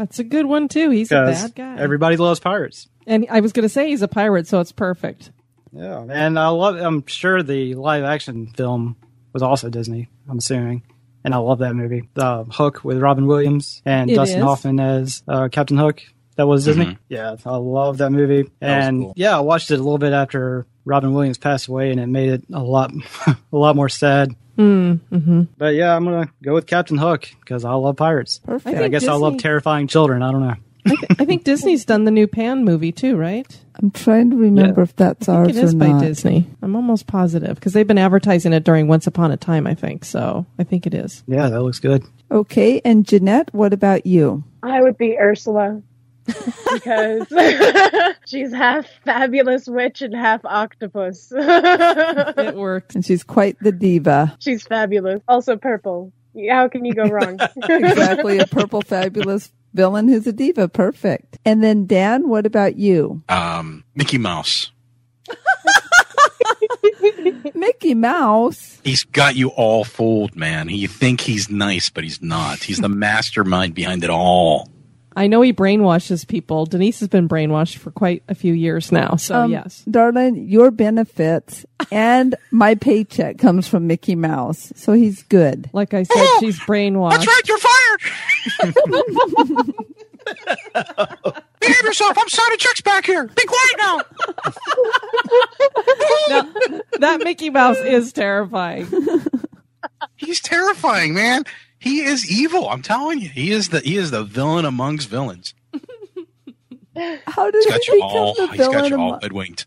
That's a good one too. He's a bad guy. everybody loves pirates. and I was going to say he's a pirate, so it's perfect. Yeah, and I love. I'm sure the live action film was also Disney. I'm assuming, and I love that movie. The Hook with Robin Williams and It Dustin is. Hoffman as uh, Captain Hook. That was Disney. Mhm. Yeah, I love that movie. was and cool. yeah, I watched it a little bit after Robin Williams passed away, and it made it a lot, *laughs* a lot more sad. Mm, hmm But yeah, I'm gonna go with Captain Hook because I love pirates. Perfect. I I guess I love terrifying children. I don't know. I, th- I think Disney's done the new Pan movie too, right? I'm trying to remember if that's I ours think it is or by not. Disney. I'm almost positive because they've been advertising it during Once Upon a Time. I think so. I think it is. Yeah, that looks good. Okay, and Jeanette, what about you? I would be Ursula because *laughs* she's half fabulous witch and half octopus. It *laughs* worked. And she's quite the diva. she's fabulous. Also purple. How can you go wrong? *laughs* Exactly, a purple fabulous villain who's a diva. Perfect. And then Dan, what about you? Um, Mickey Mouse. Mickey Mouse. He's got you all fooled, man. You think he's nice, but he's not. He's the mastermind behind it all. I know he brainwashes people. Denise has been brainwashed for quite a few years now. So Um, yes. Darling, your benefits *laughs* and my paycheck comes from Mickey Mouse. So he's good. Like I said, she's brainwashed. That's right, you're fired. *laughs* Behave yourself. I'm signing checks back here. Be quiet now. *laughs* Now, that Mickey Mouse is terrifying. He's terrifying, man. He is evil. I'm telling you, he is the he is the villain amongst villains. How did He's he got you become all. the He's got villain? you all amo- hoodwinked.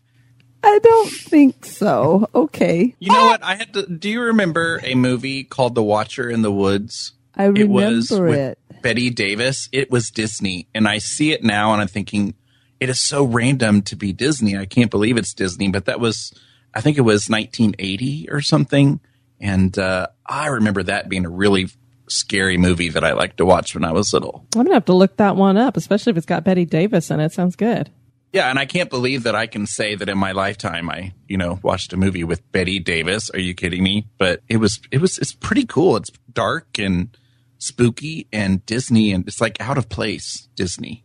I don't think so. Okay. You know what? I had to. Do you remember a movie called The Watcher in the Woods? I remember It was remember with it. Bette Davis. It was Disney, and I see it now, and I'm thinking it is so random to be Disney. I can't believe it's Disney, but that was, I think it was 1980 or something, and uh, I remember that being a really scary movie that I liked to watch when I was little. I'm gonna have to look that one up, especially if it's got Bette Davis in it. Sounds good. Yeah, and I can't believe that I can say that in my lifetime I, you know, watched a movie with Bette Davis. Are you kidding me? But it was it was it's pretty cool. It's dark and spooky and Disney and it's like out of place Disney.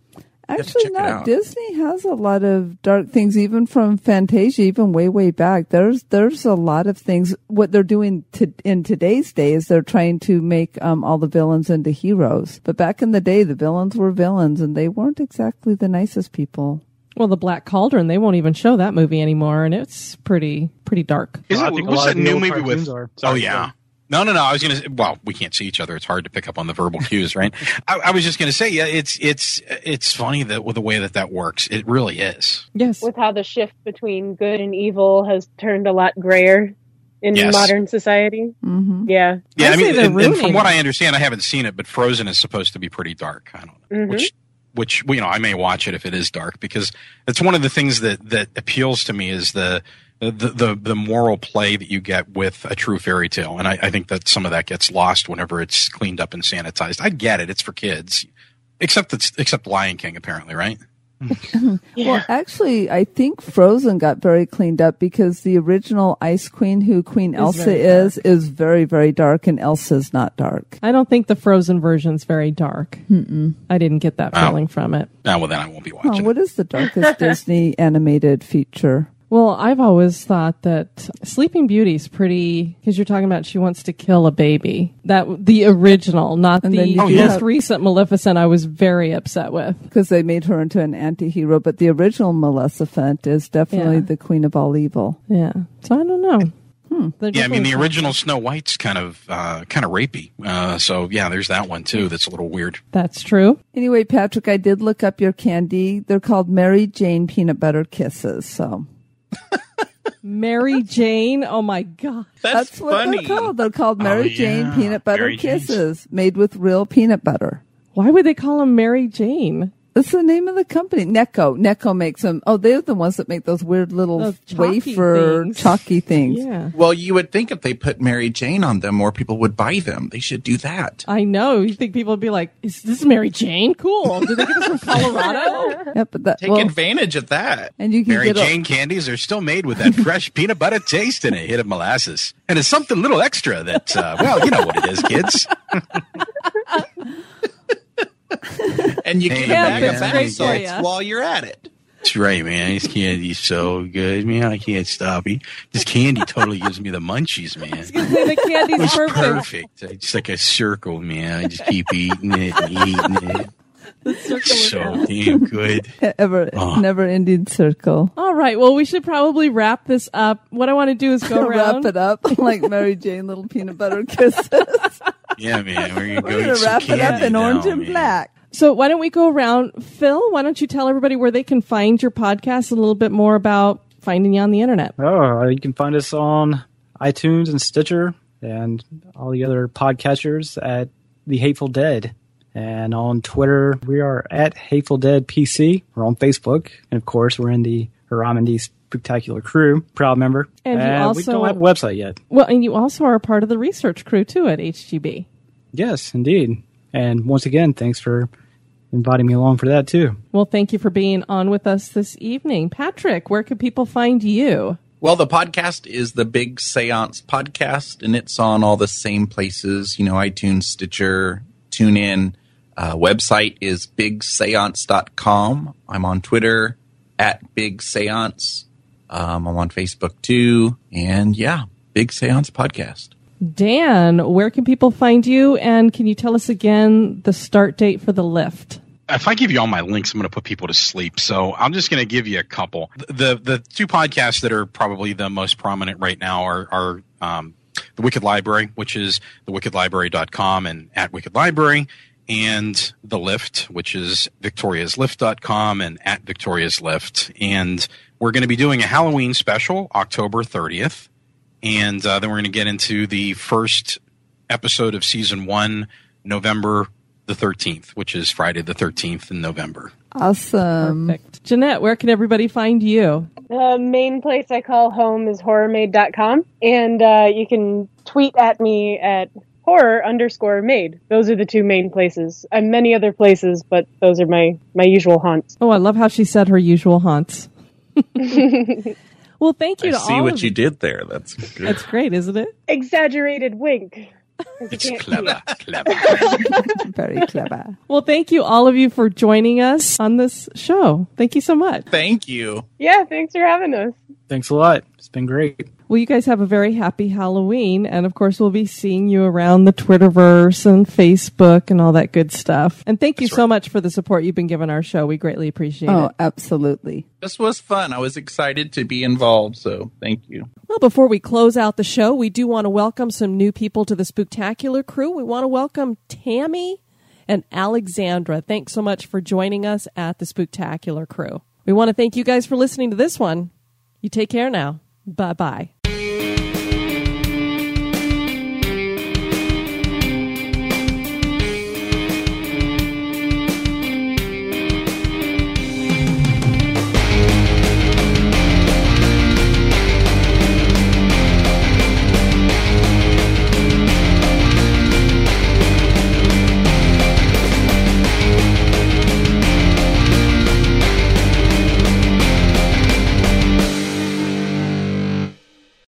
Have to Actually, not. Disney has a lot of dark things, even from Fantasia, even way, way back. There's there's a lot of things. What they're doing to, in today's day is they're trying to make um, all the villains into heroes. But back in the day, the villains were villains, and they weren't exactly the nicest people. Well, the Black Cauldron, they won't even show that movie anymore, and it's pretty pretty dark. Is it, think a what's that new movie with? are. oh Sorry, yeah. No, no, no. I was gonna. say Well, we can't see each other. It's hard to pick up on the verbal cues, right? I, I was just gonna say, yeah, it's it's it's funny that with the way that that works, it really is. Yes. With how the shift between good and evil has turned a lot grayer in Yes. modern society. hmm Yeah. Yeah, I I, say mean, and, and from what. I understand, I haven't seen it, but Frozen is supposed to be pretty dark. I don't know, Mhm. which which you know I may watch it if it is dark because it's one of the things that that appeals to me is the. The, the the moral play that you get with a true fairy tale, and I, I think that some of that gets lost whenever it's cleaned up and sanitized. I get it; it's for kids, except it's except Lion King, apparently, right? *laughs* Well, actually, I think Frozen got very cleaned up because the original Ice Queen, who Queen Elsa is, is very, very dark, and Elsa's not dark. I don't think the Frozen version's very dark. Mm-mm. I didn't get that Wow. feeling from it. Ah, well, then I won't be watching. Oh, watching. what is the darkest *laughs* Disney animated feature? Well, I've always thought that Sleeping Beauty's pretty because you're talking about she wants to kill a baby. That the original, not And the then you most recent Maleficent. I was very upset with. Because they made her into an anti-hero, but the original Maleficent is definitely Yeah. the queen of all evil. Yeah, so I don't know. Hmm. Yeah, I mean the original Snow White's kind of uh, kind of rapey. Uh, so yeah, there's that one too. That's a little weird. That's true. Anyway, Patrick, I did look up your candy. They're called Mary Jane Peanut Butter Kisses. So *laughs* Mary Jane. Oh my god. That's, that's what funny. they're called. They're called oh, Mary Oh, Jane yeah. Peanut Butter Mary Jane's. Kisses, made with real peanut butter. Why would they call them Mary Jane? That's the name of the company. Necco. Necco makes them. Oh, they're the ones that make those weird little Those chalky wafer things. chalky *laughs* things. Yeah. Well, you would think if they put Mary Jane on them, more people would buy them. They should do that. I know. You think people would be like, "Is this Mary Jane? Cool. Did they get this from Colorado?" *laughs* Yep, but that, Take well, advantage of that. and you can Mary get a- Jane candies are still made with that fresh *laughs* peanut butter taste and a hit of molasses, and it's something a little extra that uh, well, you know what it is, kids. And you Hey, get a bag man. of bath Great for salts while you're at it. That's right, man. This candy's so good, man. I can't stop it. This candy totally gives me the munchies, *laughs* man. the candy's It's perfect. perfect. It's like a circle, man. I just keep eating it and eating it. So damn good. *laughs* Ever Oh. Ah. never ending circle. All right. Well, we should probably wrap this up. What I want to do is go *laughs* around. Wrap it up *laughs* like Mary Jane Little Peanut Butter Kisses. Yeah, man. We're gonna go We're gonna wrap it up in now, orange and man. black. So why don't we go around? Phil, why don't you tell everybody where they can find your podcast a little bit more about finding you on the internet? Oh, uh, you can find us on iTunes and Stitcher and all the other podcatchers at The Hateful Dead. And on Twitter, we are at Hateful Dead PC. We're on Facebook. And of course, we're in the Ramen Spooktacular Crew, proud member. And you we also- don't have a website yet. Well, and you also are a part of the research crew too at HGB. Yes, indeed. And once again, thanks for inviting me along for that too. Well, thank you for being on with us this evening. Patrick, where can people find you? Well, the podcast is the Big Seance Podcast, and it's on all the same places, you know, iTunes, Stitcher, TuneIn. Uh, website is bigseance.com. I'm on Twitter at Big Seance. Um, I'm on Facebook too. And yeah, Big Seance Podcast. Dan, where can people find you? And can you tell us again the start date for the lift? if I give you all my links, I'm going to put people to sleep. So I'm just going to give you a couple. The the two podcasts that are probably the most prominent right now are are um, the Wicked Library, which is thewickedlibrary.com and at Wicked Library, and the Lift, which is victoriaslift.com and at Victoria's Lift. And we're going to be doing a Halloween special October 30th, and uh, then we're going to get into the first episode of season one, November the 13th, which is Friday the 13th in November. Awesome. Perfect. Jeanette, where can everybody find you? The main place I call home is horrormade.com, and uh, you can tweet at me at horror underscore made. Those are the two main places. I'm many other places, but those are my, my usual haunts. Oh, I love how she said her usual haunts. *laughs* well, thank you I to see what of you did there. That's good. *laughs* That's great, isn't it? Exaggerated wink. *laughs* It's clever, it. clever. Very clever. Well, thank you all of you for joining us on this show. Thank you so much. Thank you. Yeah, thanks for having us. Thanks a lot. It's been great. Well, you guys have a very happy Halloween. And of course, we'll be seeing you around the Twitterverse and Facebook and all that good stuff. And thank you so much for the support you've been giving our show. We greatly appreciate Oh, it. Oh, absolutely. This was fun. I was excited to be involved, so thank you. Well, before we close out the show, we do want to welcome some new people to the Spooktacular crew. We want to welcome Tammy and Alexandra. Thanks so much for joining us at the Spooktacular crew. We want to thank you guys for listening to this one. You take care now. Bye bye.